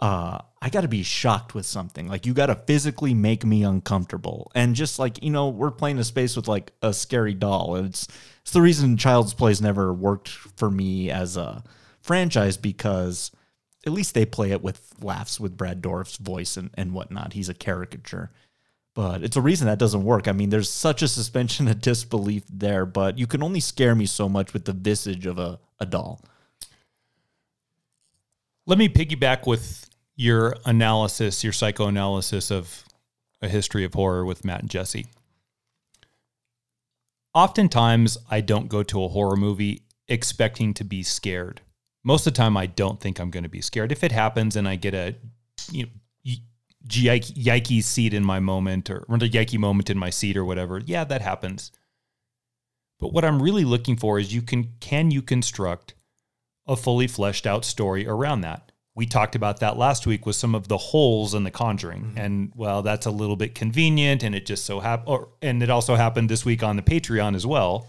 uh, I got to be shocked with something. Like you got to physically make me uncomfortable, and just like you know, we're playing a space with like a scary doll, and it's it's the reason Child's Play's never worked for me as a franchise because at least they play it with laughs with Brad Dourif's voice and, and whatnot. He's a caricature. But it's a reason that doesn't work. I mean, there's such a suspension of disbelief there, but you can only scare me so much with the visage of a, a doll. Let me piggyback with your analysis, your psychoanalysis of a history of horror with Matt and Jesse. Oftentimes, I don't go to a horror movie expecting to be scared. Most of the time, I don't think I'm going to be scared. If it happens and I get a you know, yike, yikey seat in my moment or, or a yikey moment in my seat or whatever, yeah, that happens. But what I'm really looking for is you can can you construct a fully fleshed out story around that. We talked about that last week with some of the holes in the conjuring. Mm-hmm. And well, that's a little bit convenient and it just so happened or and it also happened this week on the Patreon as well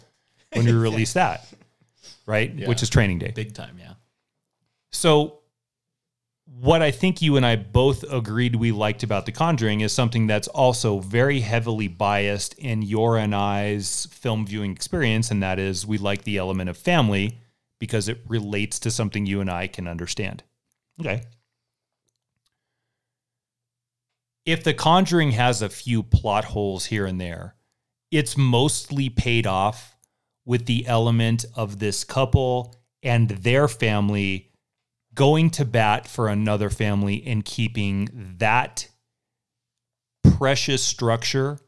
when we released that. Right? Which is training day. Big time, yeah. So, what I think you and I both agreed we liked about The Conjuring is something that's also very heavily biased in your and I's film viewing experience, and that is we like the element of family because it relates to something you and I can understand. Okay. If The Conjuring has a few plot holes here and there, it's mostly paid off with the element of this couple and their family going to bat for another family and keeping that precious structure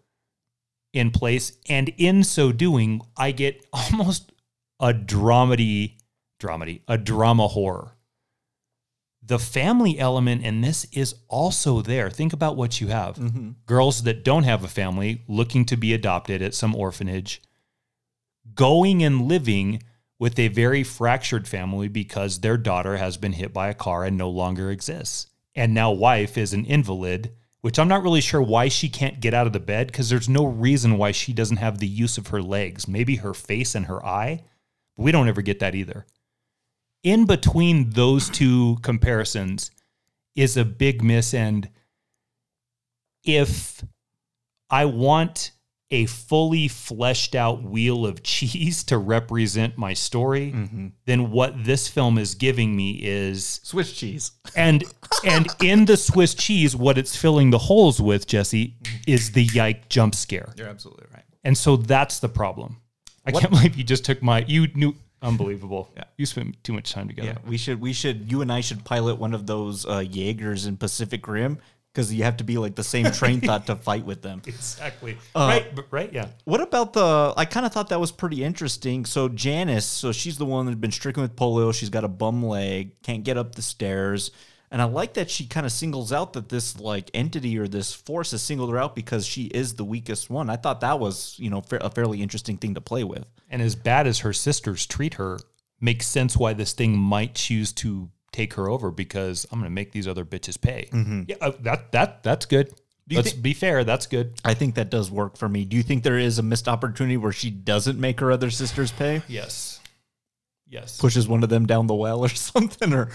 in place. And in so doing, I get almost a dramedy, dramedy, a drama horror. The family element in this is also there. Think about what you have mm-hmm. girls that don't have a family looking to be adopted at some orphanage, going and living with a very fractured family because their daughter has been hit by a car and no longer exists. And now wife is an invalid, which I'm not really sure why she can't get out of the bed because there's no reason why she doesn't have the use of her legs, maybe her face and her eye. But we don't ever get that either. In between those two comparisons is a big miss and if I want a fully fleshed out wheel of cheese to represent my story, then what this film is giving me is Swiss cheese. and and in the Swiss cheese, what it's filling the holes with, Jesse, is the yike jump scare. You're absolutely right. And so that's the problem. I can't believe you just took my you knew unbelievable. Yeah. You spent too much time together. Yeah, we should we should you and I should pilot one of those uh, Jaegers in Pacific Rim because you have to be like the same train thought to fight with them. Exactly. Uh, right, right, yeah. What about the? I kind of thought that was pretty interesting. So Janice, so she's the one that's been stricken with polio. She's got a bum leg, can't get up the stairs, and I like that she kind of singles out that this like entity or this force has singled her out because she is the weakest one. I thought that was you know a fairly interesting thing to play with. And as bad as her sisters treat her, makes sense why this thing might choose to take her over because I'm going to make these other bitches pay. Mm-hmm. Yeah, uh, that that that's good. Let's be fair. That's good. I think that does work for me. Do you think there is a missed opportunity where she doesn't make her other sisters pay? Yes. Yes. Pushes one of them down the well or something, or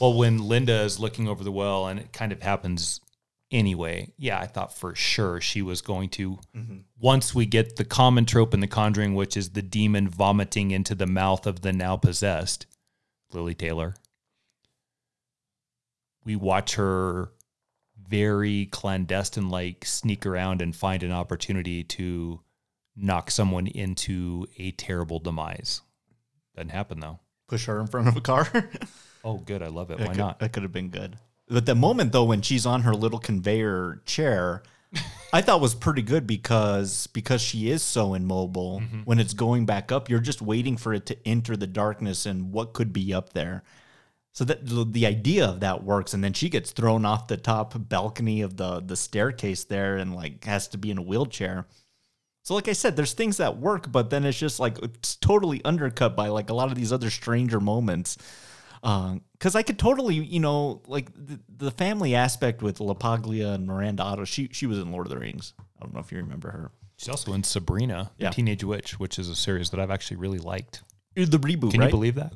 Well, when Linda is looking over the well and it kind of happens anyway, yeah, I thought for sure she was going to. Once we get the common trope in The Conjuring, which is the demon vomiting into the mouth of the now possessed, Lili Taylor, we watch her very clandestine like sneak around and find an opportunity to knock someone into a terrible demise. Doesn't happen though. push her in front of a car. Oh, good. I love it. That Why could- not? That could have been good. But the moment though, when she's on her little conveyor chair, I thought was pretty good because because she is so immobile. Mm-hmm. When it's going back up, you're just waiting for it to enter the darkness and what could be up there. So that the idea of that works, and then she gets thrown off the top balcony of the the staircase there, and like has to be in a wheelchair. So like I said, there's things that work, but then it's just like it's totally undercut by like a lot of these other stranger moments. Uh, because I could totally, you know, like the, the family aspect with LaPaglia and Miranda Otto. She she was in Lord of the Rings. I don't know if you remember her. She's also in Sabrina, Yeah. the Teenage Witch, which is a series that I've actually really liked. Uh, the reboot, Can right? you believe that?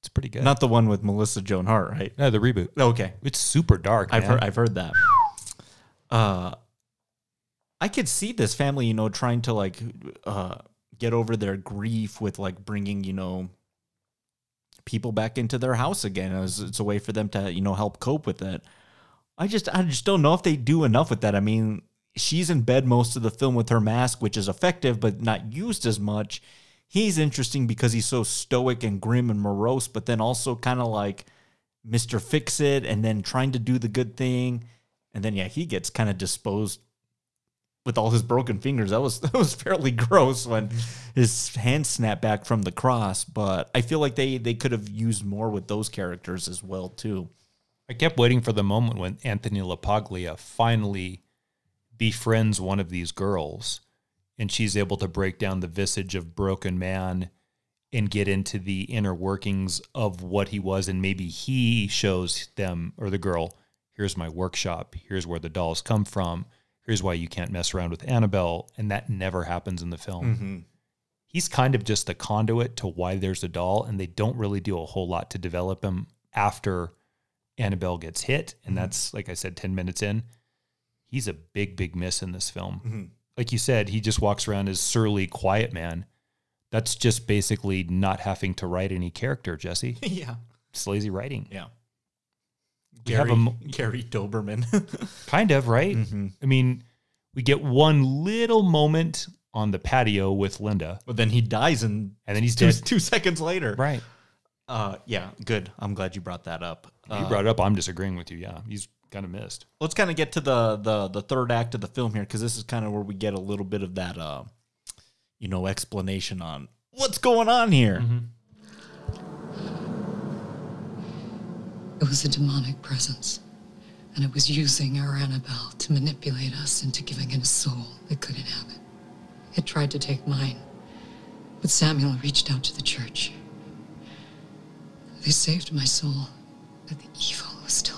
It's pretty good. Not the one with Melissa Joan Hart, right? no, the reboot. Okay, It's super dark. I've man. heard I've heard that. Uh, I could see this family, you know, trying to like uh get over their grief with like bringing, you know, people back into their house again. It's, it's a way for them to, you know, help cope with it. I just I just don't know if they do enough with that. I mean, she's in bed most of the film with her mask, which is effective but not used as much. He's interesting because he's so stoic and grim and morose, but then also kind of like Mr. Fix It and then trying to do the good thing. And then yeah, he gets kind of disposed with all his broken fingers. That was that was fairly gross when his hand snapped back from the cross. But I feel like they they could have used more with those characters as well too. I kept waiting for the moment when Anthony LaPaglia finally befriends one of these girls and she's able to break down the visage of broken man and get into the inner workings of what he was. And maybe he shows them or the girl here's my workshop. Here's where the dolls come from. Here's why you can't mess around with annabelle. And that never happens in the film. Mm-hmm. He's kind of just a conduit to why there's a doll and they don't really do a whole lot to develop him after annabelle gets hit. And mm-hmm. that's like i said 10 minutes in. He's a big big miss in this film mm-hmm. Like you said he just walks around as surly quiet man that's just basically not having to write any character jesse yeah. it's lazy writing Yeah. We have Gary, a Gary Dauberman. kind of right i mean we get one little moment on the patio with linda but then he dies in and then he's two, dead two seconds later. right Uh, yeah, good. I'm glad you brought that up. you Uh, brought it up i'm disagreeing with you yeah he's kind of missed let's kind of get to the the the third act of the film here because this is kind of where we get a little bit of that uh you know explanation on what's going on here It was a demonic presence, and it was using our Annabelle to manipulate us into giving it a soul it couldn't have it. It tried to take mine, but Samuel reached out to the church. They saved my soul, but the evil was still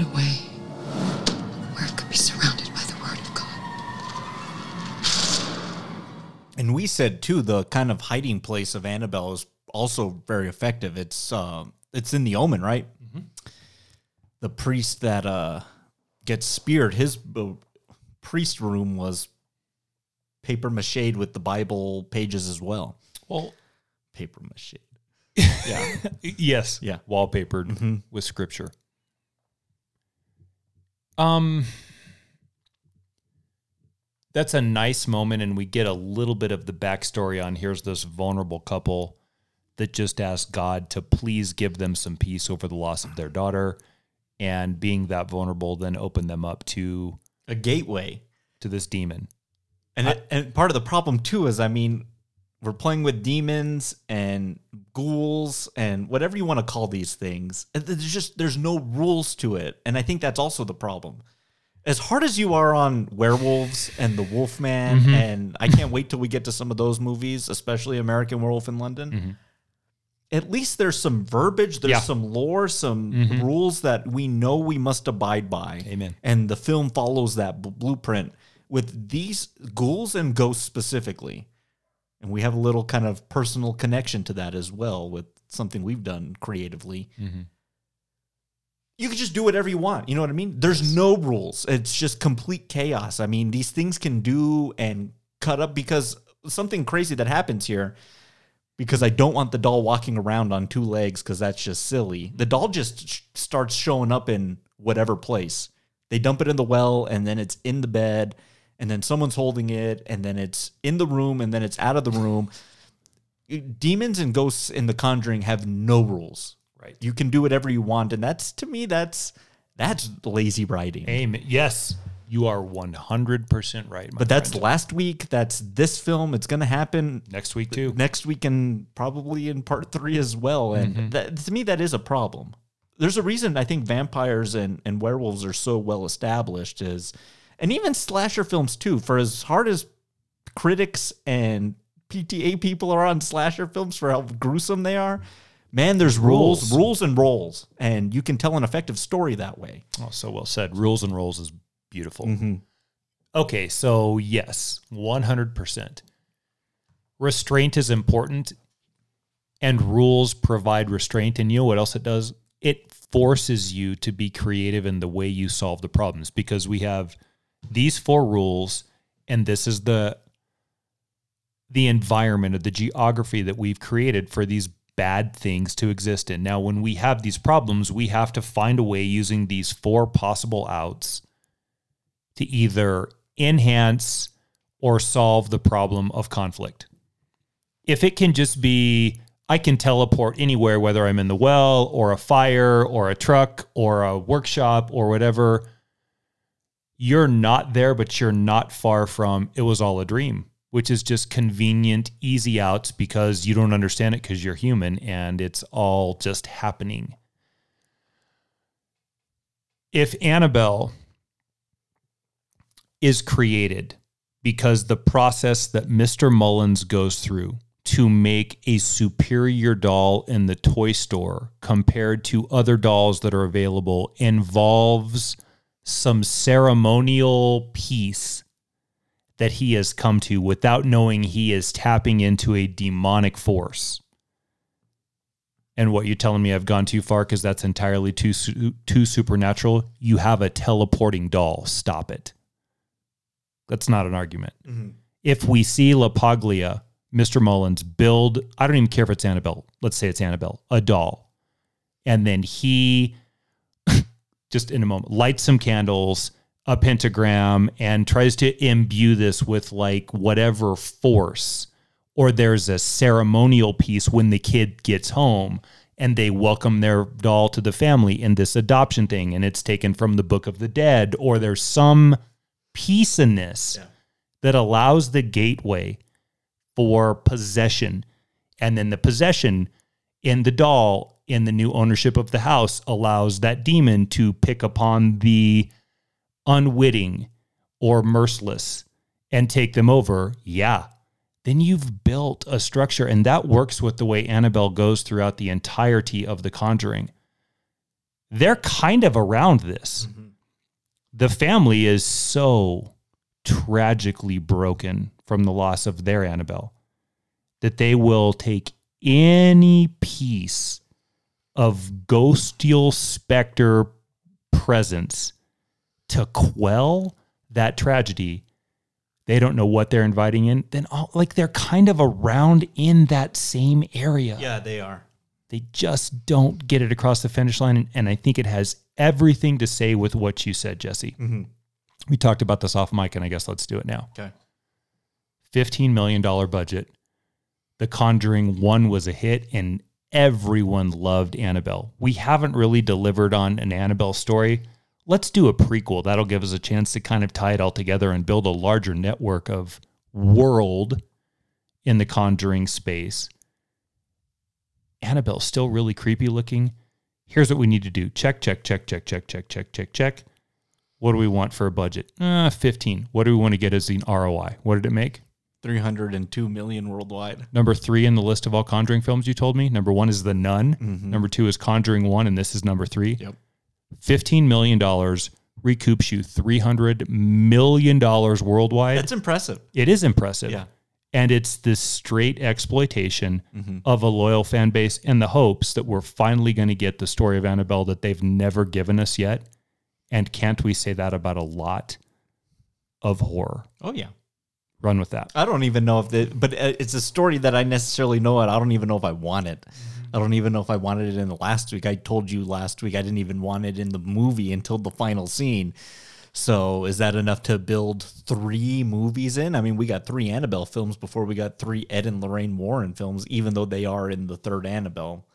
it away where it could be surrounded by the Word of God. and we said too the kind of hiding place of annabelle is also very effective. It's uh it's in the omen right? The priest that uh gets speared his uh, priest room was paper mache with the bible pages as well. Well paper mache yeah. Yes. Yeah. wallpapered with scripture um that's a nice moment and we get a little bit of the backstory on here's this vulnerable couple that just asked god to please give them some peace over the loss of their daughter and being that vulnerable then open them up to a gateway. to this demon. And it, and part of the problem too is, I mean, we're playing with demons and ghouls and whatever you want to call these things. There's just there's no rules to it, and I think that's also the problem. As hard as you are on werewolves and the Wolfman, mm-hmm. and I can't wait till we get to some of those movies, especially American Werewolf in London. Mm-hmm. at least there's some verbiage, there's Yeah. some lore, some mm-hmm. rules that we know we must abide by. Amen. And the film follows that blueprint with these ghouls and ghosts specifically. And we have a little kind of personal connection to that as well with something we've done creatively. Mm-hmm. You can just do whatever you want. You know what I mean? There's no rules. It's just complete chaos. I mean, these things can do and cut up because something crazy that happens here because I don't want the doll walking around on two legs because that's just silly. The doll just sh- starts showing up in whatever place. They dump it in the well and then it's in the bed and then someone's holding it and then it's in the room and then it's out of the room. Demons and ghosts in The Conjuring have no rules. Right. You can do whatever you want and that's to me that's that's lazy writing. Amen. Yes, you are 100% right. but that's friend. last week, that's this film. It's going to happen next week, too. next week and probably in part three as well. And Mm-hmm. that, to me, that is a problem. There's a reason I think vampires and, and werewolves are so well established is, and even slasher films too, for as hard as critics and PTA people are on slasher films for how gruesome they are, man, there's rules, Rules. rules and roles. And you can tell an effective story that way. Oh, so well said. Rules and rolls is beautiful. Mm-hmm. Okay, so yes, 100%. Restraint is important, and rules provide restraint. And you know what else it does? It forces you to be creative in the way you solve the problems because we have these four rules, and this is the the environment or the geography that we've created for these bad things to exist in. Now, when we have these problems, we have to find a way using these four possible outs to either enhance or solve the problem of conflict. If it can just be, I can teleport anywhere, whether I'm in the well or a fire or a truck or a workshop or whatever, you're not there, but you're not far from it was all a dream, which is just convenient, easy outs because you don't understand it because you're human and it's all just happening. If Annabelle is created because the process that Mr. Mullins goes through to make a superior doll in the toy store compared to other dolls that are available involves some ceremonial piece that he has come to without knowing he is tapping into a demonic force. And what you're telling me I've gone too far because that's entirely too too supernatural. You have a teleporting doll. Stop it. That's not an argument. Mm-hmm. If we see LaPaglia, Mr. Mullins build, I don't even care if it's Annabelle. Let's say it's Annabelle, a doll, and then he just in a moment lights some candles, a pentagram, and tries to imbue this with like whatever force. Or there's a ceremonial piece when the kid gets home and they welcome their doll to the family in this adoption thing, and it's taken from the Book of the Dead, or there's some piece in this that allows the gateway for possession. And then the possession in the doll in the new ownership of the house allows that demon to pick upon the unwitting or merciless and take them over. Yeah. Then you've built a structure, and that works with the way Annabelle goes throughout the entirety of The Conjuring. They're kind of around this. Mm-hmm. The family is so tragically broken from the loss of their Annabelle that they will take any piece of ghostial specter presence to quell that tragedy. They don't know what they're inviting in. Then, all, like, they're kind of around in that same area. Yeah, they are. They just don't get it across the finish line. And, and I think it has everything to say with what you said, Jesse. Mm-hmm. We talked about this off mic, and I guess let's do it now. Okay. $15 million budget. The Conjuring 1 was a hit, and everyone loved Annabelle. We haven't really delivered on an Annabelle story. Let's do a prequel. That'll give us a chance to kind of tie it all together and build a larger network of world in the Conjuring space. Annabelle's still really creepy looking. Here's what we need to do check, check, check, check, check, check, check, check, check. What do we want for a budget? Uh, 15. What do we want to get as an ROI? What did it make? 302 million worldwide. Number three in the list of all Conjuring films you told me. Number one is The Nun. Mm-hmm. Number two is Conjuring One, and this is number three. Yep. $15 million recoups you $300 million worldwide. That's impressive. it is impressive. Yeah. And it's this straight exploitation mm-hmm. of a loyal fan base and the hopes that we're finally going to get the story of Annabelle that they've never given us yet. And can't we say that about a lot of horror? Oh yeah. Run with that. I don't even know if the, but uh, it's a story that I necessarily know it. I don't even know if I want it. I don't even know if I wanted it in the last week. I told you last week I didn't even want it in the movie until the final scene. So is that enough to build three movies in? I mean, we got three Annabelle films before we got three Ed and Lorraine Warren films, even though they are in the third Annabelle.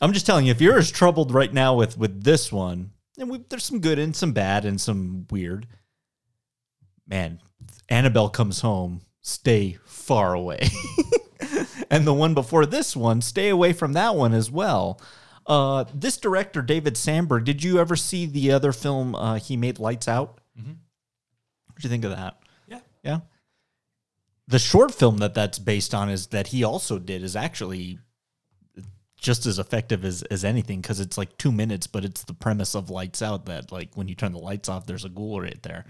I'm just telling you, if you're as troubled right now with with this one, and we, there's some good and some bad and some weird, man, Annabelle comes home, stay far away. and the one before this one, stay away from that one as well. Uh, this director, David Sandberg, did you ever see the other film uh, he made, Lights Out? What do you think of that? Yeah. Yeah. The short film that that's based on is that he also did is actually just as effective as, as anything because it's like two minutes, but it's the premise of Lights Out that like when you turn the lights off, there's a ghoul right there.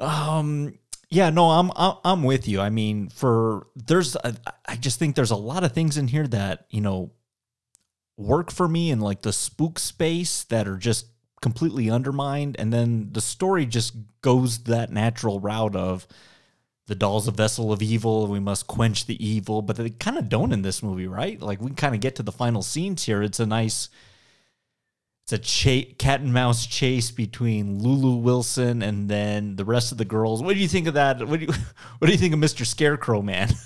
Um. Yeah. No. I'm. I'm with you. I mean, for there's. I just think there's a lot of things in here that you know work for me in like the spook space that are just completely undermined, and then the story just goes that natural route of the doll's a vessel of evil and we must quench the evil but they kind of don't in this movie right like we kind of get to the final scenes here it's a nice it's a cha- cat and mouse chase between Lulu Wilson and then the rest of the girls. What do you think of that? What do you What do you think of Mr. Scarecrow Man?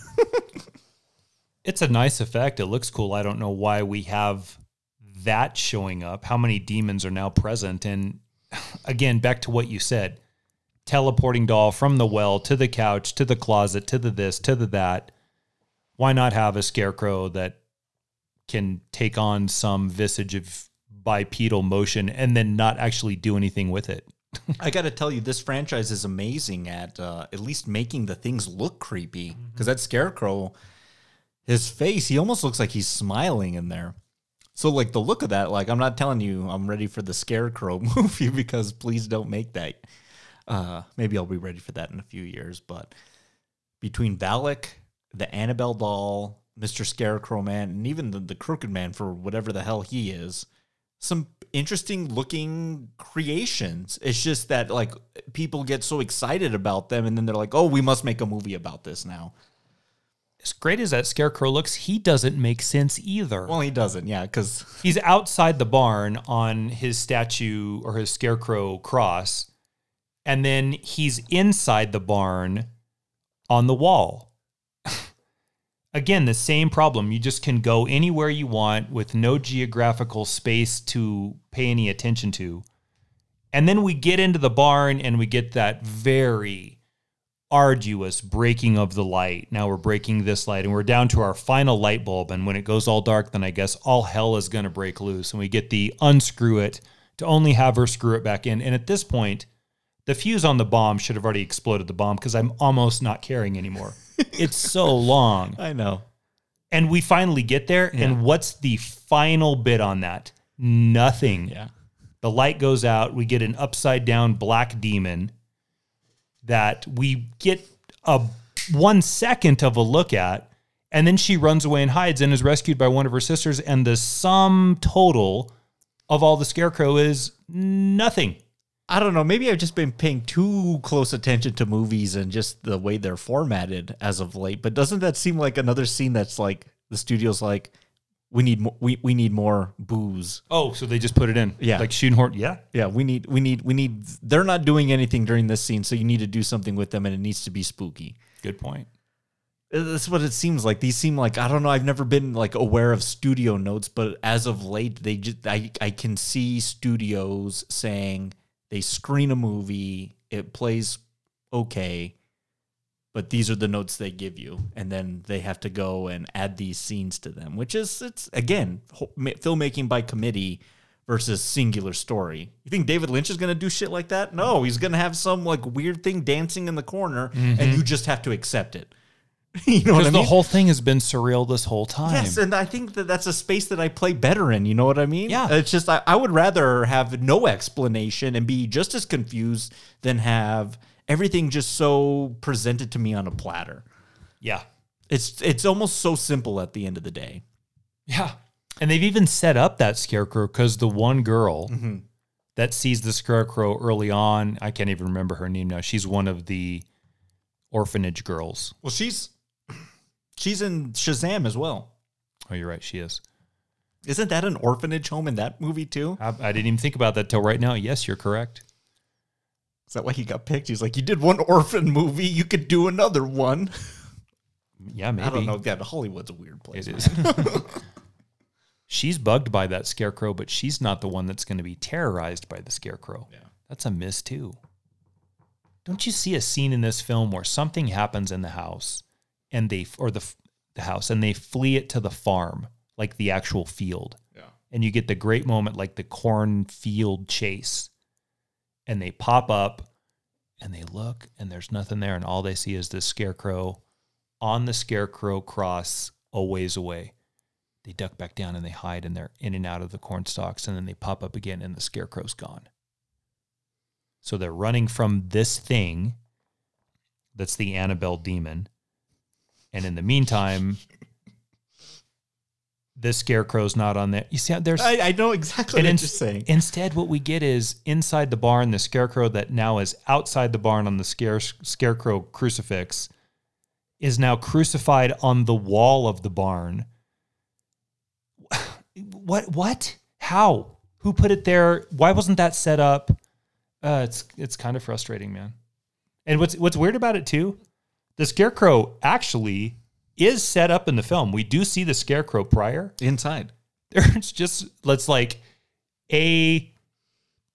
It's a nice effect. It looks cool. I don't know why we have that showing up. How many demons are now present? And again, back to what you said teleporting doll from the well to the couch to the closet to the this to the that. Why not have a scarecrow that can take on some visage of bipedal motion and then not actually do anything with it? I got to tell you, this franchise is amazing at uh, at least making the things look creepy. Because that Scarecrow, his face, he almost looks like he's smiling in there. So, like the look of that, like I'm not telling you I'm ready for the Scarecrow movie because please don't make that. Uh, maybe I'll be ready for that in a few years. But between Valak, the Annabelle doll, Mr. Scarecrow Man, and even the, the Crooked Man for whatever the hell he is, some interesting looking creations. It's just that like people get so excited about them and then they're like, "Oh, we must make a movie about this now." As great as that scarecrow looks, he doesn't make sense either. Well, he doesn't. Yeah, cuz He's outside the barn on his statue or his scarecrow cross, and then he's inside the barn on the wall. Again, the same problem. You just can go anywhere you want with no geographical space to pay any attention to. And then we get into the barn and we get that very arduous breaking of the light. Now we're breaking this light and we're down to our final light bulb. And when it goes all dark, then I guess all hell is going to break loose. And we get the unscrew it to only have her screw it back in. And at this point, the fuse on the bomb should have already exploded the bomb because I'm almost not caring anymore. It's so long. I know. And we finally get there. And what's the final bit on that? Nothing. Yeah. The light goes out. We get an upside down black demon that we get a one second of a look at. And then she runs away and hides and is rescued by one of her sisters. And the sum total of all the scarecrow is nothing. I don't know. Maybe I've just been paying too close attention to movies and just the way they're formatted as of late. But doesn't that seem like another scene that's like the studio's like, we need more, we, we need more booze. Oh, so they just put it in. Yeah. Like Shoehorn. Yeah. Yeah, we need we need we need. They're not doing anything during this scene, so you need to do something with them, and it needs to be spooky. Good point. Uh, that's what it seems like. These seem like I don't know. I've never been like aware of studio notes, but as of late, they just I I can see studios saying they screen a movie, it plays okay, but these are the notes they give you, and then they have to go and add these scenes to them, which is it's again filmmaking by committee versus singular story. You think David Lynch is going to do shit like that? No, he's going to have some like weird thing dancing in the corner and you mm-hmm. just have to accept it. you know what I Because mean? the whole thing has been surreal this whole time. Yes, and I think that that's a space that I play better in. You know what I mean? Yeah. It's just I, I would rather have no explanation and be just as confused than have everything just so presented to me on a platter. yeah. It's it's almost so simple at the end of the day. Yeah. And they've even set up that scarecrow because the one girl mm-hmm. that sees the scarecrow early on, I can't even remember her name now. She's one of the orphanage girls. Well, she's she's in Shazam as well. Oh, you're right. She is. Isn't that an orphanage home in that movie too? I, I didn't even think about that till right now. Yes, you're correct. Is that why he got picked? He's like, you did one orphan movie, you could do another one. Yeah, maybe. I don't know. God, Hollywood's a weird place. It is. she's bugged by that scarecrow, but she's not the one that's going to be terrorized by the scarecrow. Yeah. That's a miss, too. Don't you see a scene in this film where something happens in the house and they, or the, the house, and they flee it to the farm, like the actual field? Yeah. And you get the great moment, like the cornfield chase. And they pop up and they look, and there's nothing there. And all they see is this scarecrow on the scarecrow cross a ways away. They duck back down and they hide and they're in and out of the corn stalks and then they pop up again and the scarecrow's gone. So they're running from this thing that's the Annabelle demon. And in the meantime, this scarecrow's not on there. You see, how there's I, I know exactly what in- you're saying. Instead, what we get is inside the barn, the scarecrow that now is outside the barn on the scare, scarecrow crucifix is now crucified on the wall of the barn. What? What? How? Who put it there? Why wasn't that set up? Uh, it's it's kind of frustrating, man. And what's what's weird about it too, the scarecrow actually is set up in the film. We do see the scarecrow prior Inside. there's just let's like A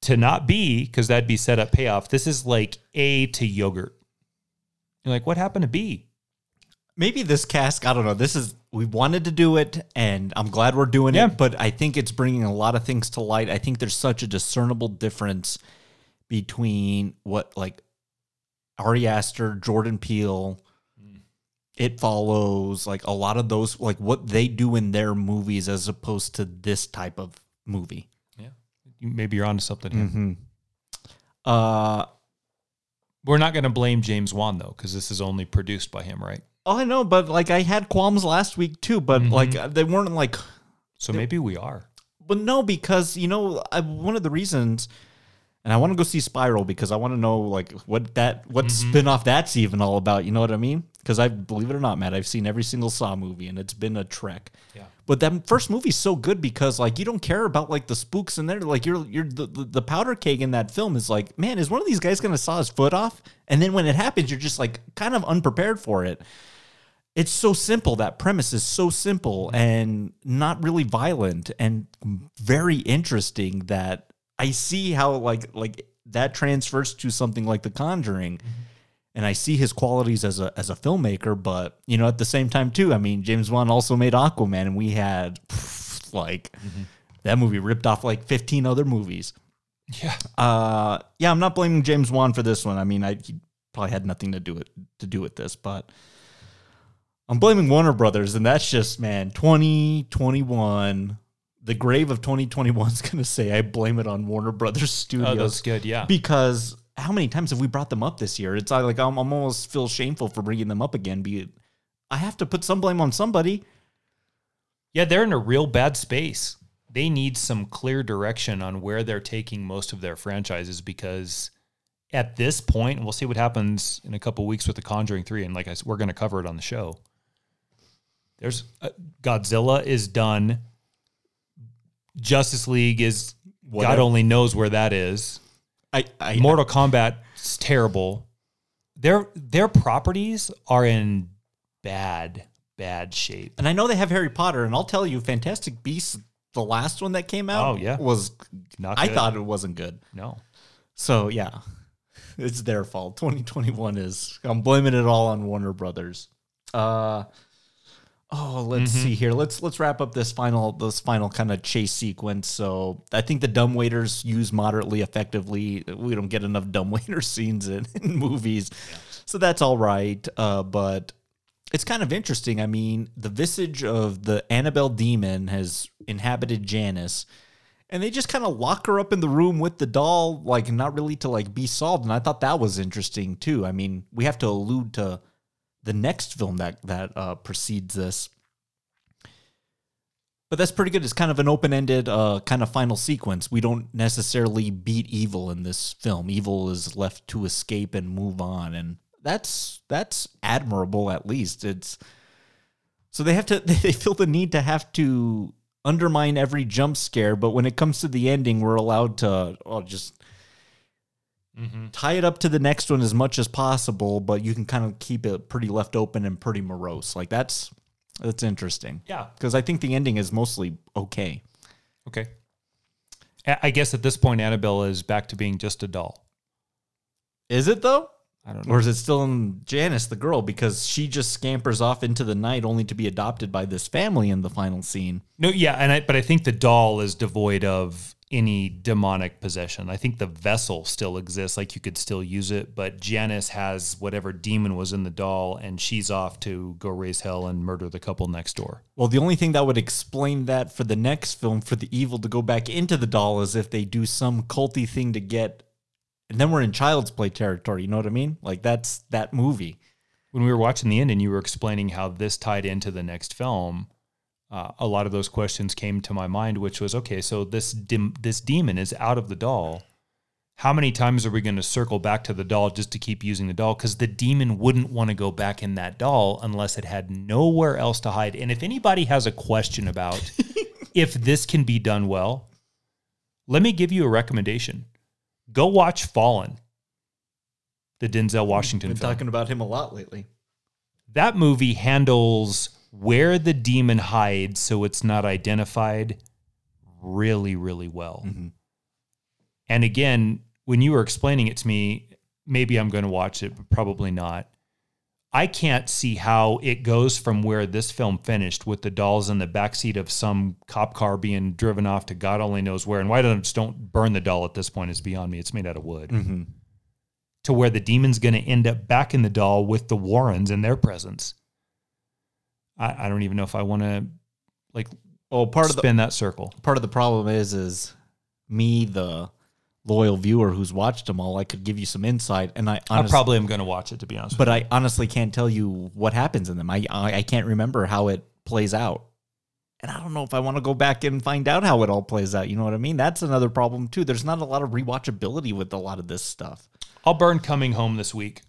to not B because that'd be set up payoff. This is like A to yogurt. You're like, what happened to B? Maybe this cast, I don't know. This is, we wanted to do it and I'm glad we're doing Yeah. it, but I think it's bringing a lot of things to light. I think there's such a discernible difference between what like Ari Aster, Jordan Peele, It Follows, like a lot of those, like what they do in their movies as opposed to this type of movie. Yeah, maybe you're onto something here. Uh, We're not going to blame James Wan though because this is only produced by him, right? oh, I know, but like I had qualms last week too, but like they weren't like So maybe we are. But no, because you know, I, one of the reasons, and I want to go see Spiral because I want to know like what that what mm-hmm. spinoff that's even all about. You know what I mean? Because I believe it or not, Matt, I've seen every single Saw movie, and it's been a trek. Yeah. But that first movie's so good because like you don't care about like the spooks in there. Like you're you're the, the, the powder keg in that film is like, man, is one of these guys gonna saw his foot off? And then when it happens, you're just like kind of unprepared for it it's so simple that premise is so simple mm-hmm. and not really violent and very interesting that i see how like like that transfers to something like the conjuring and i see his qualities as a as a filmmaker but you know at the same time too i mean james wan also made aquaman and we had pff, like that movie ripped off like 15 other movies Yeah. uh, yeah, I'm not blaming James Wan for this one. I mean, I he probably had nothing to do it to do with this, but I'm blaming Warner Brothers, and that's just man, 2021. The grave of 2021 is gonna say I blame it on Warner Brothers Studios. Oh, that's good. Yeah. Because how many times have we brought them up this year? It's like I'm, I'm almost feel shameful for bringing them up again. Be I have to put some blame on somebody. Yeah, they're in a real bad space. They need some clear direction on where they're taking most of their franchises because at this point, and we'll see what happens in a couple weeks with The Conjuring 3 and like I said, we're going to cover it on the show. There's uh, Godzilla is done. Justice League is God only knows where that is. I, I Mortal Kombat is terrible. Their their properties are in bad bad shape. And I know they have Harry Potter, and I'll tell you, Fantastic Beasts, the last one that came out, Oh, yeah. was Not I thought it wasn't good. No. So yeah, it's their fault. 2021 is I'm blaming it all on Warner Brothers. Uh, Oh, let's Mm-hmm. see here. Let's let's wrap up this final this final kind of chase sequence. So I think the dumb waiters use moderately effectively. We don't get enough dumb waiter scenes in, in movies, so that's all right. Uh, but it's kind of interesting. I mean, the visage of the Annabelle demon has inhabited Janice, and they just kind of lock her up in the room with the doll, like not really to like be solved. And I thought that was interesting too. I mean, we have to allude to the next film that that uh, precedes this. But that's pretty good. It's kind of an open-ended uh, kind of final sequence. We don't necessarily beat evil in this film. Evil is left to escape and move on, and that's that's admirable. At least it's so they have to they feel the need to have to undermine every jump scare. But when it comes to the ending, we're allowed to oh, just Mm-hmm. tie it up to the next one as much as possible, but you can kind of keep it pretty left open and pretty morose. Like that's that's interesting. Yeah. Because I think the ending is mostly okay. Okay. A- I guess at this point, Annabelle is back to being just a doll. Is it though? I don't know. Or is it still in Janice, the girl? Because she just scampers off into the night only to be adopted by this family in the final scene. No, yeah, and I, but I think the doll is devoid of any demonic possession. I think the vessel still exists, like you could still use it, but Janice has whatever demon was in the doll, and she's off to go raise hell and murder the couple next door. Well, the only thing that would explain that for the next film, for the evil to go back into the doll, is if they do some culty thing to get, and then we're in child's play territory. You know what I mean? Like that's that movie. When we were watching the end, and you were explaining how this tied into the next film. Uh, a lot of those questions came to my mind, which was okay. So this dim, this demon is out of the doll. How many times are we going to circle back to the doll just to keep using the doll? Because the demon wouldn't want to go back in that doll unless it had nowhere else to hide. And if anybody has a question about if this can be done well, let me give you a recommendation. Go watch Fallen, the Denzel Washington Been film talking about him a lot lately. that movie handles where the demon hides so it's not identified really really well. And again when you were explaining it to me maybe i'm going to watch it but probably not. I can't see how it goes from where this film finished with the dolls in the backseat of some cop car being driven off to god only knows where. And why don't just don't burn the doll at this point is beyond me it's made out of wood. Mm-hmm. to where the demon's going to end up back in the doll with the Warrens in their presence. I, I don't even know if I want to like Well, part of the spin that circle. part of the problem is is me, the loyal viewer who's watched them all. I could give you some insight, and I I probably am going to watch it to be honest. but I honestly can't tell you what happens in them. I, I I can't remember how it plays out, and I don't know if I want to go back and find out how it all plays out. You know what I mean? That's another problem too. There's not a lot of rewatchability with a lot of this stuff. I'll burn coming home this week,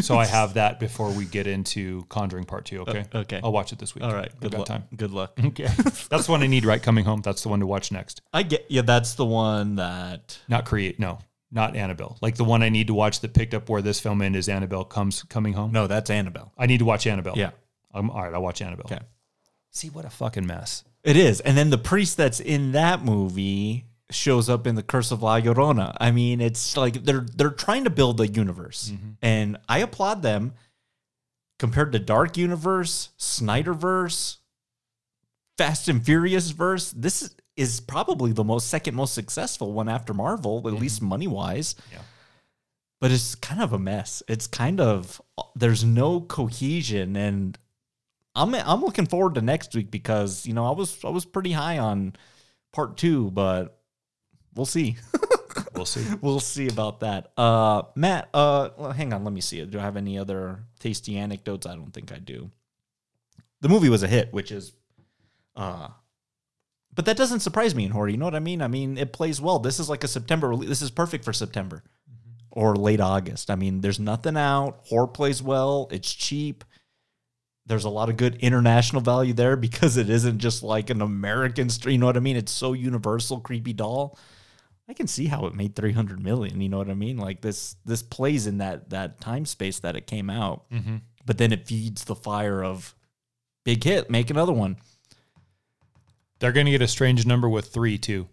so I have that before we get into Conjuring Part Two. Okay. Uh, okay. I'll watch it this week. All right, good luck. time. Good luck. Okay, that's the one I need. Right, coming home. That's the one to watch next. I get yeah. That's the one that Not create. No, not Annabelle. Like the one I need to watch that picked up where this film ended is Annabelle comes coming home. no, that's Annabelle. I need to watch Annabelle. Yeah. Um, all right, I'll watch Annabelle. Okay. See what a fucking mess. It is. And then the priest that's in that movie shows up in the Curse of La Llorona. I mean, it's like they're they're trying to build a universe. Mm-hmm. And I applaud them compared to Dark Universe, Snyderverse, Fast and Furious verse. This is, is probably the most second most successful one after Marvel, at mm-hmm. least money wise. Yeah. But it's kind of a mess. It's kind of there's no cohesion and I'm I'm looking forward to next week because you know I was I was pretty high on part two, but we'll see. We'll see. we'll see about that. Uh, Matt, uh, well, hang on, let me see. Do I have any other tasty anecdotes? I don't think I do. The movie was a hit, which is, uh, but that doesn't surprise me in horror. You know what I mean? I mean, it plays well. This is like a September release. This is perfect for September or late August. I mean, there's nothing out. Horror plays well. It's cheap. There's a lot of good international value there because it isn't just like an American stream. You know what I mean? It's so universal, creepy doll. I can see how it made 300 million. You know what I mean? Like this, this plays in that that time space that it came out. Mm-hmm. But then it feeds the fire of big hit, make another one. They're going to get a strange number with three too,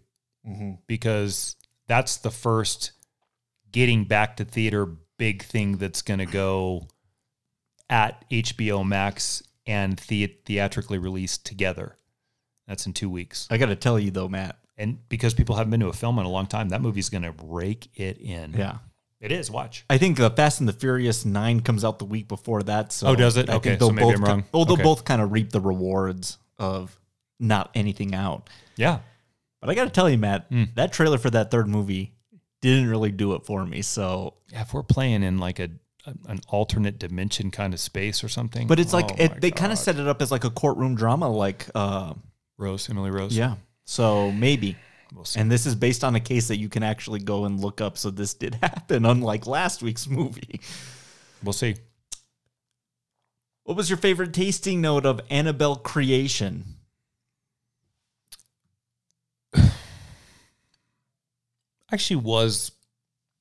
mm-hmm. because that's the first getting back to theater big thing that's going to go at HBO Max and the- theatrically released together. That's in two weeks. I got to tell you though, Matt. And because people haven't been to a film in a long time, that movie's going to rake it in. Yeah. It is. Watch. I think the Fast and the Furious Nine comes out the week before that. So Oh, does it? I think Okay, they'll so maybe both I'm wrong. oh, they'll Okay. both kind of reap the rewards of not anything out. Yeah. But I got to tell you, Matt, Hmm. that trailer for that third movie didn't really do it for me. So, Yeah, If we're playing in like a, a- an alternate dimension kind of space or something. but it's like Oh it, they kind of set it up as like a courtroom drama, like uh, Rose, Emily Rose. yeah. So maybe. We'll see. And this is based on a case that you can actually go and look up. So this did happen, unlike last week's movie. We'll see. What was your favorite tasting note of Annabelle Creation? actually was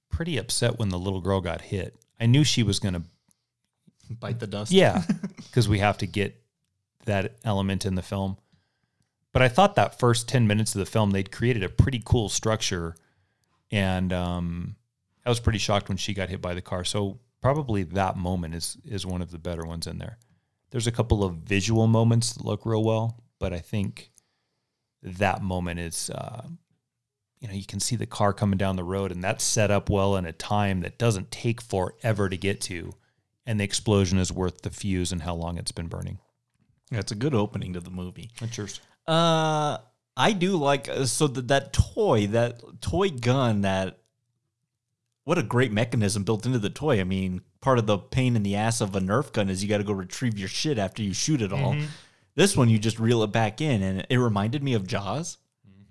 pretty upset when the little girl got hit. I knew she was going to, Bite the dust. yeah, because we have to get that element in the film. But I thought that first 10 minutes of the film, they'd created a pretty cool structure. And um, I was pretty shocked when she got hit by the car. So probably that moment is, is one of the better ones in there. There's a couple of visual moments that look real well, but I think that moment is, uh, you know, you can see the car coming down the road, and that's set up well in a time that doesn't take forever to get to. And the explosion is worth the fuse and how long it's been burning. Yeah, it's a good opening to the movie. That's yours. Uh, I do like uh, so that that toy, that toy gun, that what a great mechanism built into the toy. I mean, part of the pain in the ass of a Nerf gun is you got to go retrieve your shit after you shoot it all. This one, you just reel it back in, and it reminded me of Jaws,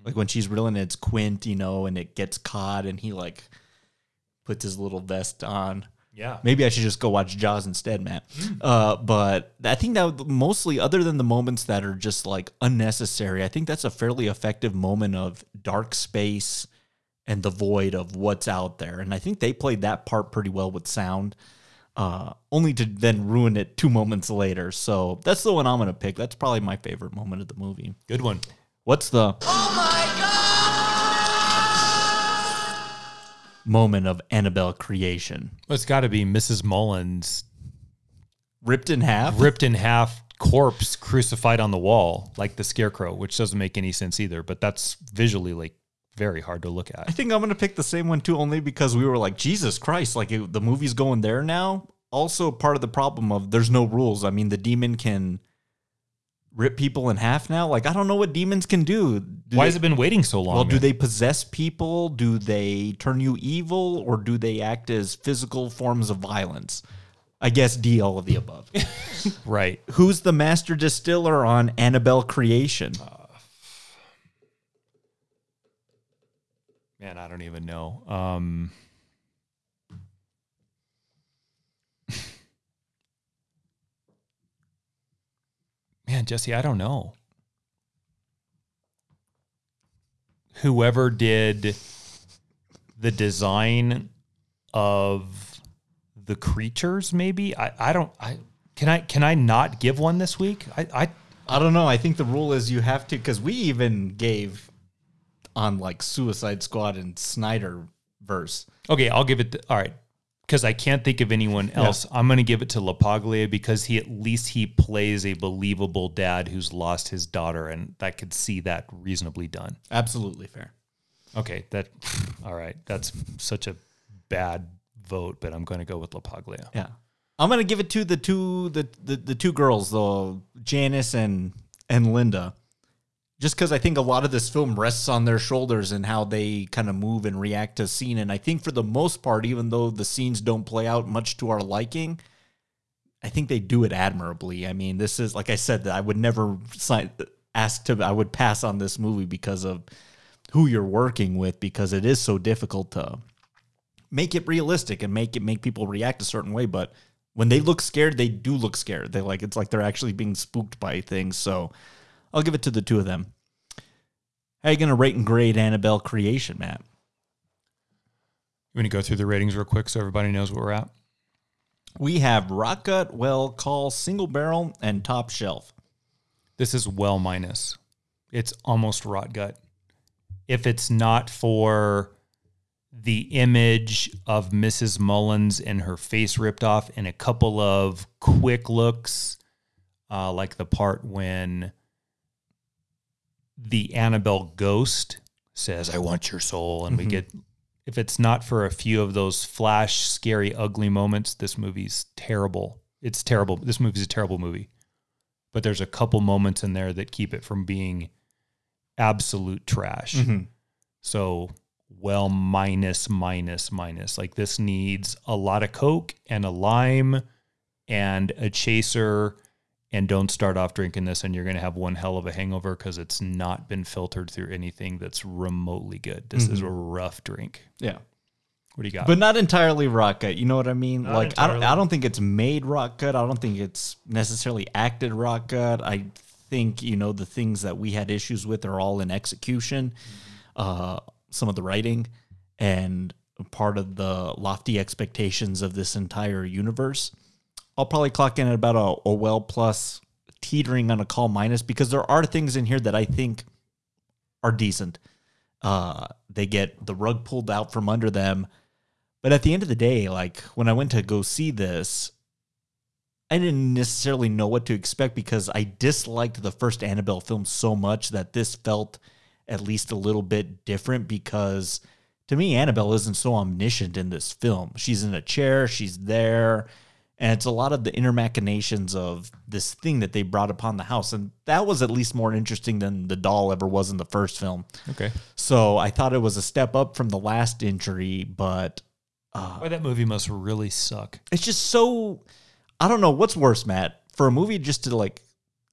like when she's reeling it's Quint, you know, and it gets caught, and he like puts his little vest on. Yeah. Maybe I should just go watch Jaws instead, Matt. Uh, but I think that mostly, other than the moments that are just like unnecessary, I think that's a fairly effective moment of dark space and the void of what's out there. And I think they played that part pretty well with sound, uh, only to then ruin it two moments later. So that's the one I'm going to pick. That's probably my favorite moment of the movie. Good one. What's the moment of Annabelle creation? Well, it's got to be Mrs. Mullins Ripped in half? ripped in half, corpse crucified on the wall like the scarecrow, which doesn't make any sense either. But that's visually like very hard to look at. I think I'm gonna pick the same one too, only because we were like, Jesus Christ, like it, the movie's going there now. Also, part of the problem of there's no rules. I mean, the demon can rip people in half now. Like, I don't know what demons can do. Do Why they- has it been waiting so long? Well, do they possess people? Do they turn you evil, or do they act as physical forms of violence? I guess D, all of the above. right? Who's the master distiller on Annabelle Creation? Man, I don't even know. Um, man, Jesse, I don't know. Whoever did the design of the creatures, maybe I, I don't. I can I can I not give one this week? I, I I don't know. I think the rule is you have to because we even gave on like Suicide Squad and Snyder verse. Okay, I'll give it. all right, because I can't think of anyone else. I'm going to give it to LaPaglia because he at least he plays a believable dad who's lost his daughter, and I could see that reasonably done. Absolutely fair. Okay, that all right. That's such a bad vote, but I'm going to go with LaPaglia. Yeah, I'm gonna give it to the two the the, the two girls, though Janice and and Linda, just because I think a lot of this film rests on their shoulders and how they kind of move and react to scene. And I think for the most part, even though the scenes don't play out much to our liking. I think they do it admirably. I mean, this is like I said that I would never sign, ask to. I would pass on this movie because of who you're working with because it is so difficult to make it realistic and make it make people react a certain way but when they look scared they do look scared they like it's like they're actually being spooked by things so i'll give it to the two of them how are you gonna rate and grade annabelle creation matt You want to go through the ratings real quick so everybody knows where we're at? we have rot gut well call single barrel and top shelf This is well minus. It's almost rot gut. If it's not for the image of Mrs. Mullins and her face ripped off and a couple of quick looks uh, like the part when the Annabelle ghost says, I want your soul. And we mm-hmm. get, if it's not for a few of those flash, scary, ugly moments, this movie's terrible. It's terrible. This movie's a terrible movie. But there's a couple moments in there that keep it from being absolute trash. Mm-hmm. So, well, minus, minus, minus. Like this needs a lot of Coke and a lime and a chaser. And don't start off drinking this, and you're going to have one hell of a hangover because it's not been filtered through anything that's remotely good. This is a rough drink. Yeah. What do you got? But not entirely rot gut. You know what I mean? Not like I don't. I don't think it's made rot gut. I don't think it's necessarily acted rot gut. I think you know the things that we had issues with are all in execution. Uh, some of the writing and part of the lofty expectations of this entire universe. I'll probably clock in at about a, a well plus, teetering on a call minus because there are things in here that I think are decent. Uh, they get the rug pulled out from under them. But at the end of the day, like when I went to go see this, I didn't necessarily know what to expect because I disliked the first Annabelle film so much that this felt at least a little bit different because to me, Annabelle isn't so omniscient in this film. She's in a chair, she's there, and it's a lot of the inner machinations of this thing that they brought upon the house. And that was at least more interesting than the doll ever was in the first film. okay. So I thought it was a step up from the last injury, but uh, Why that movie must really suck. it's just so I don't know what's worse, Matt, for a movie just to like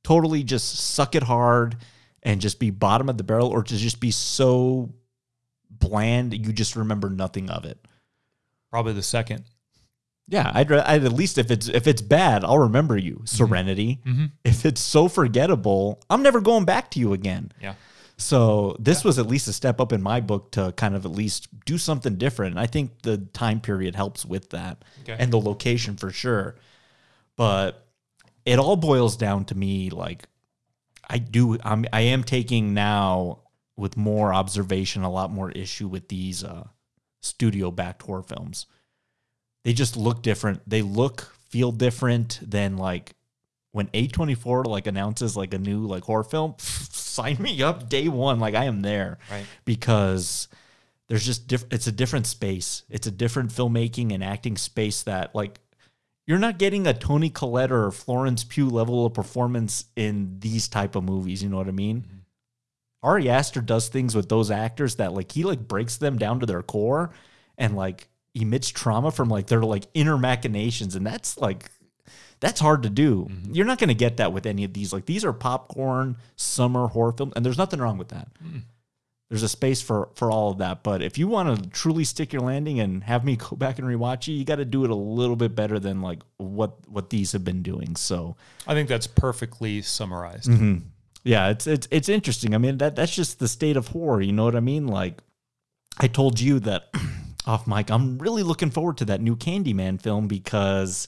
totally just suck it hard and just be bottom of the barrel, or to just be so bland you just remember nothing of it. Probably the second. Yeah, I'd, I'd at least if it's if it's bad, I'll remember you. Serenity. If it's so forgettable, I'm never going back to you again. Yeah. So this was at least a step up in my book to kind of at least do something different. And I think the time period helps with that Okay. and the location for sure. But it all boils down to me like I do I'm I am taking now with more observation a lot more issue with these uh studio backed horror films. They just look different. They look feel different than like when A24 like announces like a new like horror film, sign me up day one. Like I am there. Right. Because there's just diff- it's a different space. It's a different filmmaking and acting space that like you're not getting a Toni Collette or Florence Pugh level of performance in these type of movies. You know what I mean? Mm-hmm. Ari Aster does things with those actors that like he like breaks them down to their core and like emits trauma from like their like inner machinations, and that's like that's hard to do. Mm-hmm. You're not going to get that with any of these. Like these are popcorn summer horror films, and there's nothing wrong with that. Mm-hmm. There's a space for for all of that. But if you want to truly stick your landing and have me go back and rewatch it, you got to do it a little bit better than like what what these have been doing. So I think that's perfectly summarized. Mm-hmm. yeah, it's it's it's interesting. I mean that that's just the state of horror. You know what I mean? Like I told you that off mic, I'm really looking forward to that new Candyman film because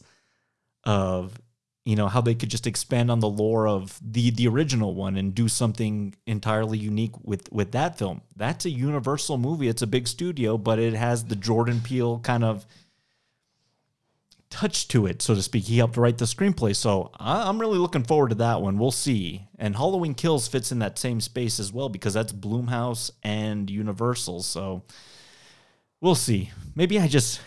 of you know how they could just expand on the lore of the the original one and do something entirely unique with with that film. That's a Universal movie. It's a big studio, but it has the Jordan Peele kind of touch to it, so to speak. He helped write the screenplay, so I- I'm really looking forward to that one. We'll see. And Halloween Kills fits in that same space as well because that's Blumhouse and Universal. So we'll see. Maybe I just,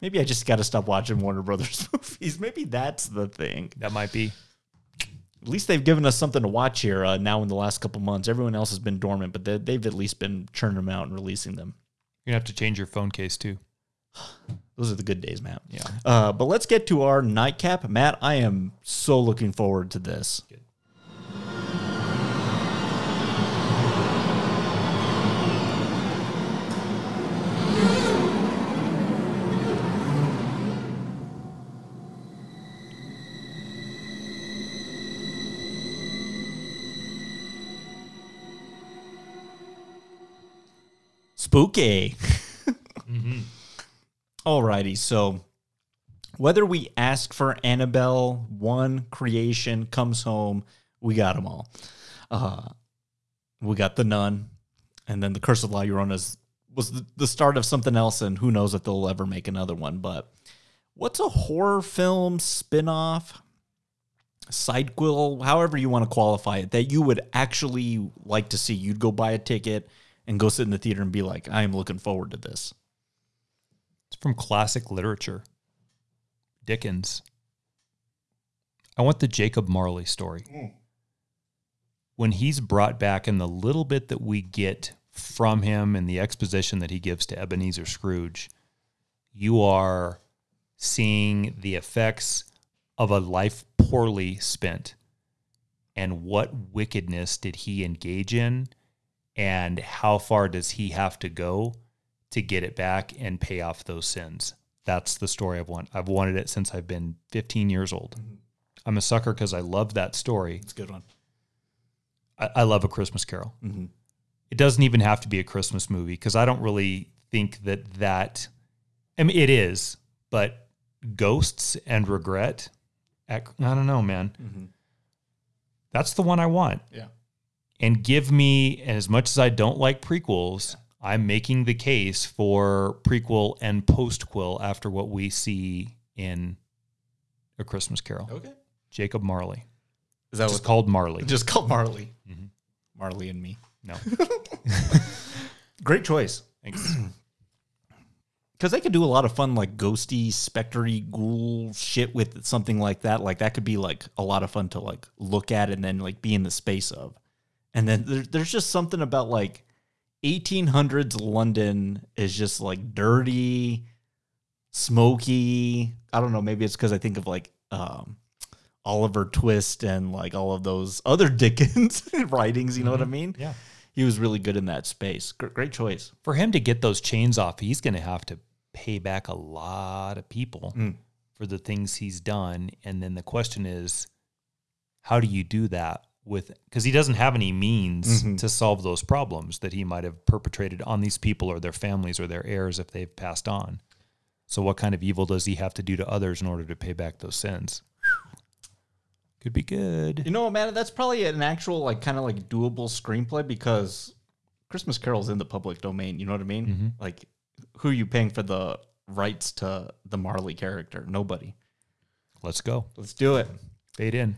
maybe I just got to stop watching Warner Brothers movies. Maybe that's the thing. That might be. At least they've given us something to watch here uh, now in the last couple months. Everyone else has been dormant, but they, they've at least been churning them out and releasing them. You're gonna have to change your phone case too. Those are the good days, Matt. Yeah. Uh, but let's get to our nightcap. Matt, I am so looking forward to this. Spooky. Alrighty, so whether we ask for Annabelle, one creation comes home, we got them all. Uh, we got the Nun, and then the Curse of La Llorona was the, the start of something else, and who knows if they'll ever make another one. But what's a horror film spin-off sidequel, however you want to qualify it, that you would actually like to see? You'd go buy a ticket and go sit in the theater and be like, I am looking forward to this. It's from classic literature. Dickens. I want the Jacob Marley story. Hmm. When he's brought back in the little bit that we get from him and the exposition that he gives to Ebenezer Scrooge, you are seeing the effects of a life poorly spent. And what wickedness did he engage in? And how far does he have to go to get it back and pay off those sins? That's the story I've wanted. I've wanted it since I've been 15 years old. Mm-hmm. I'm a sucker because I love that story. It's a good one. I, I love a Christmas Carol. Mm-hmm. It doesn't even have to be a Christmas movie because I don't really think that that. I mean, it is, but ghosts and regret. At, I don't know, man. Mm-hmm. That's the one I want. Yeah. And give me, and as much as I don't like prequels, I'm making the case for prequel and postquel after what we see in A Christmas Carol. Okay. Jacob Marley. Is that Just what called Marley. just called Marley? Mm-hmm. Marley and me. no. Great choice. Thanks. Because they could do a lot of fun, like ghosty, spectery, ghoul shit with something like that. Like that could be like a lot of fun to like look at and then like be in the space of. And then there, there's just something about like 1800s London is just like dirty, smoky. I don't know. Maybe it's because I think of like um, Oliver Twist and like all of those other Dickens writings. You know what I mean? Yeah. He was really good in that space. Gr- Great choice. For him to get those chains off, he's going to have to pay back a lot of people for the things he's done. And then the question is, how do you do that with, because he doesn't have any means mm-hmm. to solve those problems that he might have perpetrated on these people or their families or their heirs if they've passed on. So, what kind of evil does he have to do to others in order to pay back those sins? Could be good. You know what, man? That's probably an actual, like, kind of like doable screenplay because Christmas Carol's in the public domain. You know what I mean? Mm-hmm. Like, who are you paying for the rights to the Marley character? Nobody. Let's go. Let's do it. Fade in.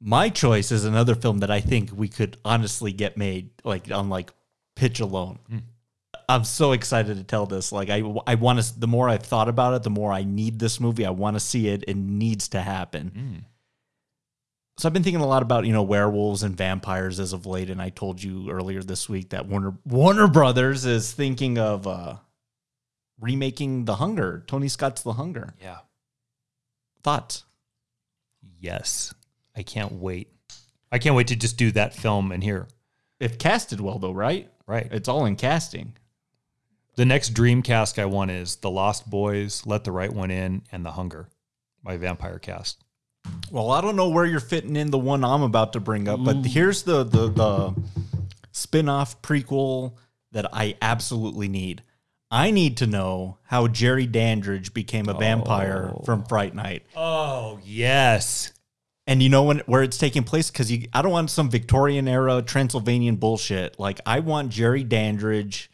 My choice is another film that I think we could honestly get made, like, on like pitch alone. I'm so excited to tell this. Like, I, I want to, the more I've thought about it, the more I need this movie. I want to see it. It needs to happen. So I've been thinking a lot about you know werewolves and vampires as of late, and I told you earlier this week that Warner Warner Brothers is thinking of uh, remaking The Hunger, Tony Scott's The Hunger. Yeah. Thoughts? Yes. I can't wait. I can't wait to just do that film and here. If casted well, though, right? Right. It's all in casting. The next dream cast I want is The Lost Boys, Let the Right One In, and The Hunger, my vampire cast. Well, I don't know where you're fitting in the one I'm about to bring up, but here's the the the spin-off prequel that I absolutely need. I need to know how Jerry Dandridge became a vampire oh. from Fright Night. Oh, yes. And you know when where it's taking place because you I don't want some Victorian era Transylvanian bullshit. Like I want Jerry Dandridge,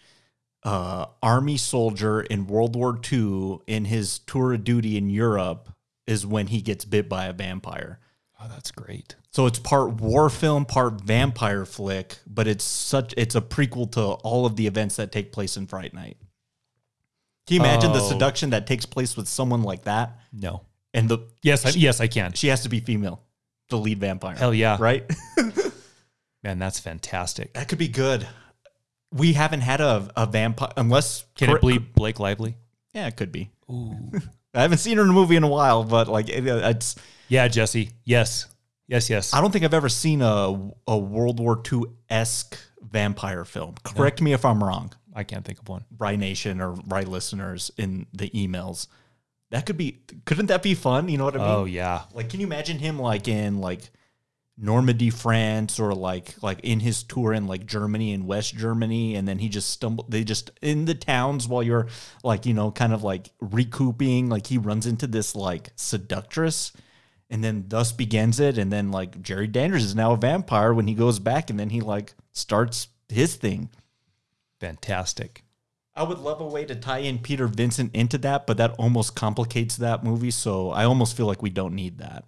uh, army soldier in World War II, in his tour of duty in Europe, is when he gets bit by a vampire. Oh, that's great. So it's part war film, part vampire flick, but it's such it's a prequel to all of the events that take place in Fright Night. Can you imagine the Oh. seduction that takes place with someone like that? No. And the Yes, I, yes, I can. she has to be female, the lead vampire. Hell yeah. Right? Man, that's fantastic. that could be good. We haven't had a, a vampire unless Can it be Blake Lively? Yeah, it could be. Ooh. I haven't seen her in a movie in a while, but like it, uh, it's Yeah, Jesse. Yes. Yes, yes. I don't think I've ever seen a a World War II esque vampire film. Correct me if I'm wrong. I can't think of one. Rye Nation or Rye listeners in the emails. That could be couldn't that be fun? You know what I oh, mean? Oh, yeah. Like can you imagine him like in like Normandy, France, or like like in his tour in like Germany and West Germany, and then he just stumbled they just in the towns while you're like, you know, kind of like recouping, like he runs into this like seductress and then thus begins it, and then like Jerry Dandridge is now a vampire when he goes back and then he like starts his thing. Fantastic. I would love a way to tie in Peter Vincent into that, but that almost complicates that movie. So I almost feel like we don't need that.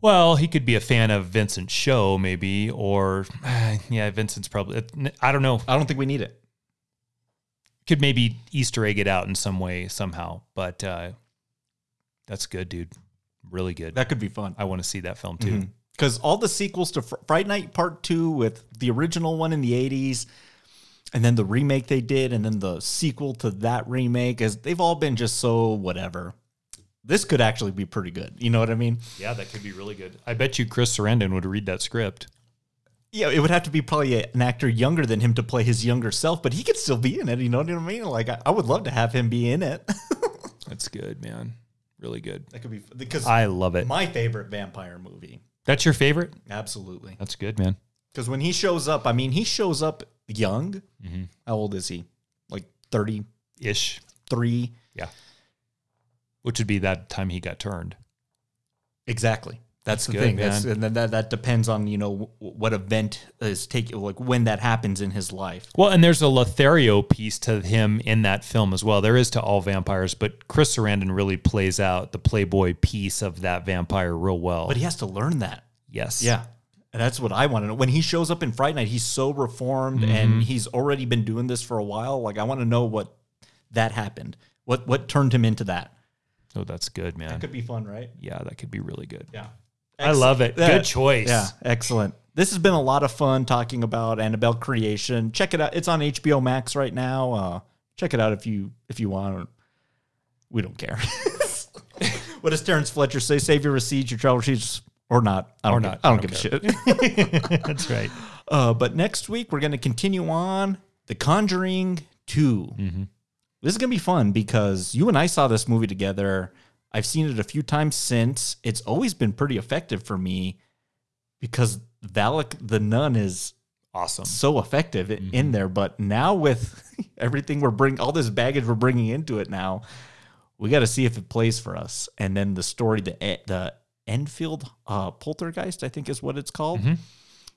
Well, he could be a fan of Vincent's show, maybe, or yeah, Vincent's probably. I don't know. I don't think we need it. Could maybe Easter egg it out in some way somehow, but uh, that's good, dude. Really good. That could be fun. I want to see that film too. because all the sequels to Fr- Fright Night Part Two, with the original one in the '80s, and then the remake they did, and then the sequel to that remake, is they've all been just so whatever. This could actually be pretty good. You know what I mean? Yeah, that could be really good. I bet you Chris Sarandon would read that script. Yeah, it would have to be probably an actor younger than him to play his younger self, but he could still be in it. You know what I mean? Like I, I would love to have him be in it. That's good, man. Really good. that could be because I love it. my favorite vampire movie. That's your favorite? Absolutely. That's good, man. Because when he shows up, I mean, he shows up young. Mm-hmm. How old is he? Like 30 ish. Three. Yeah. Which would be that time he got turned. Exactly. That's, That's the good, thing. That's, man. and then that, that depends on, you know, what event is taking, like when that happens in his life. Well, and there's a Lothario piece to him in that film as well. There is to all vampires, but Chris Sarandon really plays out the Playboy piece of that vampire real well. But he has to learn that. yes. Yeah. And that's what I want to know. When he shows up in Fright Night, he's so reformed Mm-hmm. and he's already been doing this for a while. Like, I want to know what that happened. What what turned him into that? Oh, that's good, man. That could be fun, right? yeah, that could be really good. Yeah. I love it. Good choice. Yeah, excellent. This has been a lot of fun talking about Annabelle creation. Check it out. It's on HBO Max right now. Uh, check it out if you if you want. We don't care. what does Terrence Fletcher say? Save your receipts, your travel receipts, or not? I don't Or give- I don't, I give don't a shit. That's right. Uh, but next week we're going to continue on The Conjuring 2. This is going to be fun because you and I saw this movie together. I've seen it a few times since. It's always been pretty effective for me because Valak the nun is Awesome. so effective i- in there. But now with everything we're bringing, all this baggage we're bringing into it now, we got to see if it plays for us. And then the story, the the Enfield uh, Poltergeist, I think is what it's called.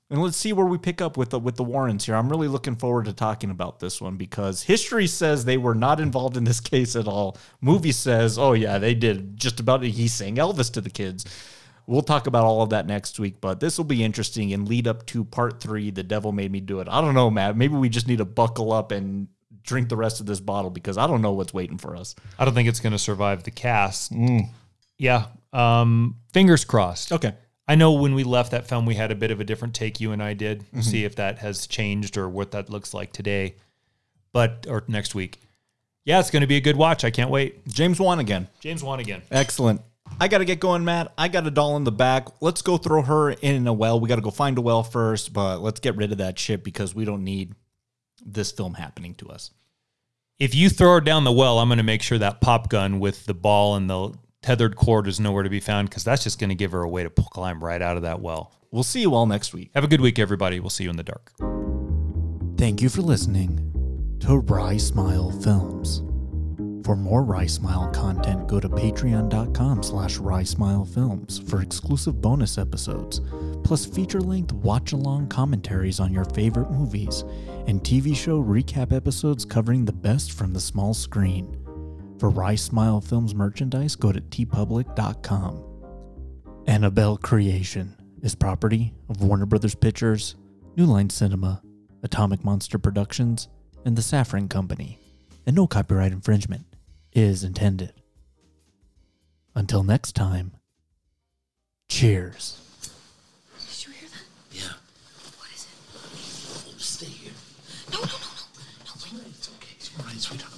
And let's see where we pick up with the with the Warrens here. I'm really looking forward to talking about this one because history says they were not involved in this case at all. Movie says, oh yeah, they did just about. He sang Elvis to the kids. We'll talk about all of that next week, but this will be interesting and lead up to part three. The devil made me do it. I don't know, Matt. Maybe we just need to buckle up and drink the rest of this bottle because I don't know what's waiting for us. I don't think it's going to survive the cast. Yeah. Um, fingers crossed. Okay. I know when we left that film, we had a bit of a different take. You and I did see if that has changed or what that looks like today, but or next week. Yeah, it's going to be a good watch. I can't wait. James Wan again. James Wan again. Excellent. I got to get going, Matt. I got a doll in the back. Let's go throw her in a well. We got to go find a well first, but let's get rid of that shit because we don't need this film happening to us. If you throw her down the well, I'm going to make sure that pop gun with the ball and the tethered cord is nowhere to be found because that's just going to give her a way to p- climb right out of that well. We'll see you all next week. Have a good week, everybody. We'll see you in the dark. Thank you for listening to Rye Smile Films. For more Rye Smile content, go to patreon.com slash Films for exclusive bonus episodes, plus feature-length watch-along commentaries on your favorite movies, and TV show recap episodes covering the best from the small screen. For Rice Smile Films merchandise, go to teepublic.com. Annabelle Creation is property of Warner Brothers Pictures, New Line Cinema, Atomic Monster Productions, and the Safran Company, and no copyright infringement is intended. Until next time, cheers. Did you hear that? Yeah. What is it? Stay here. No, no, no, no. No, wait. It's okay. It's all right, sweetheart.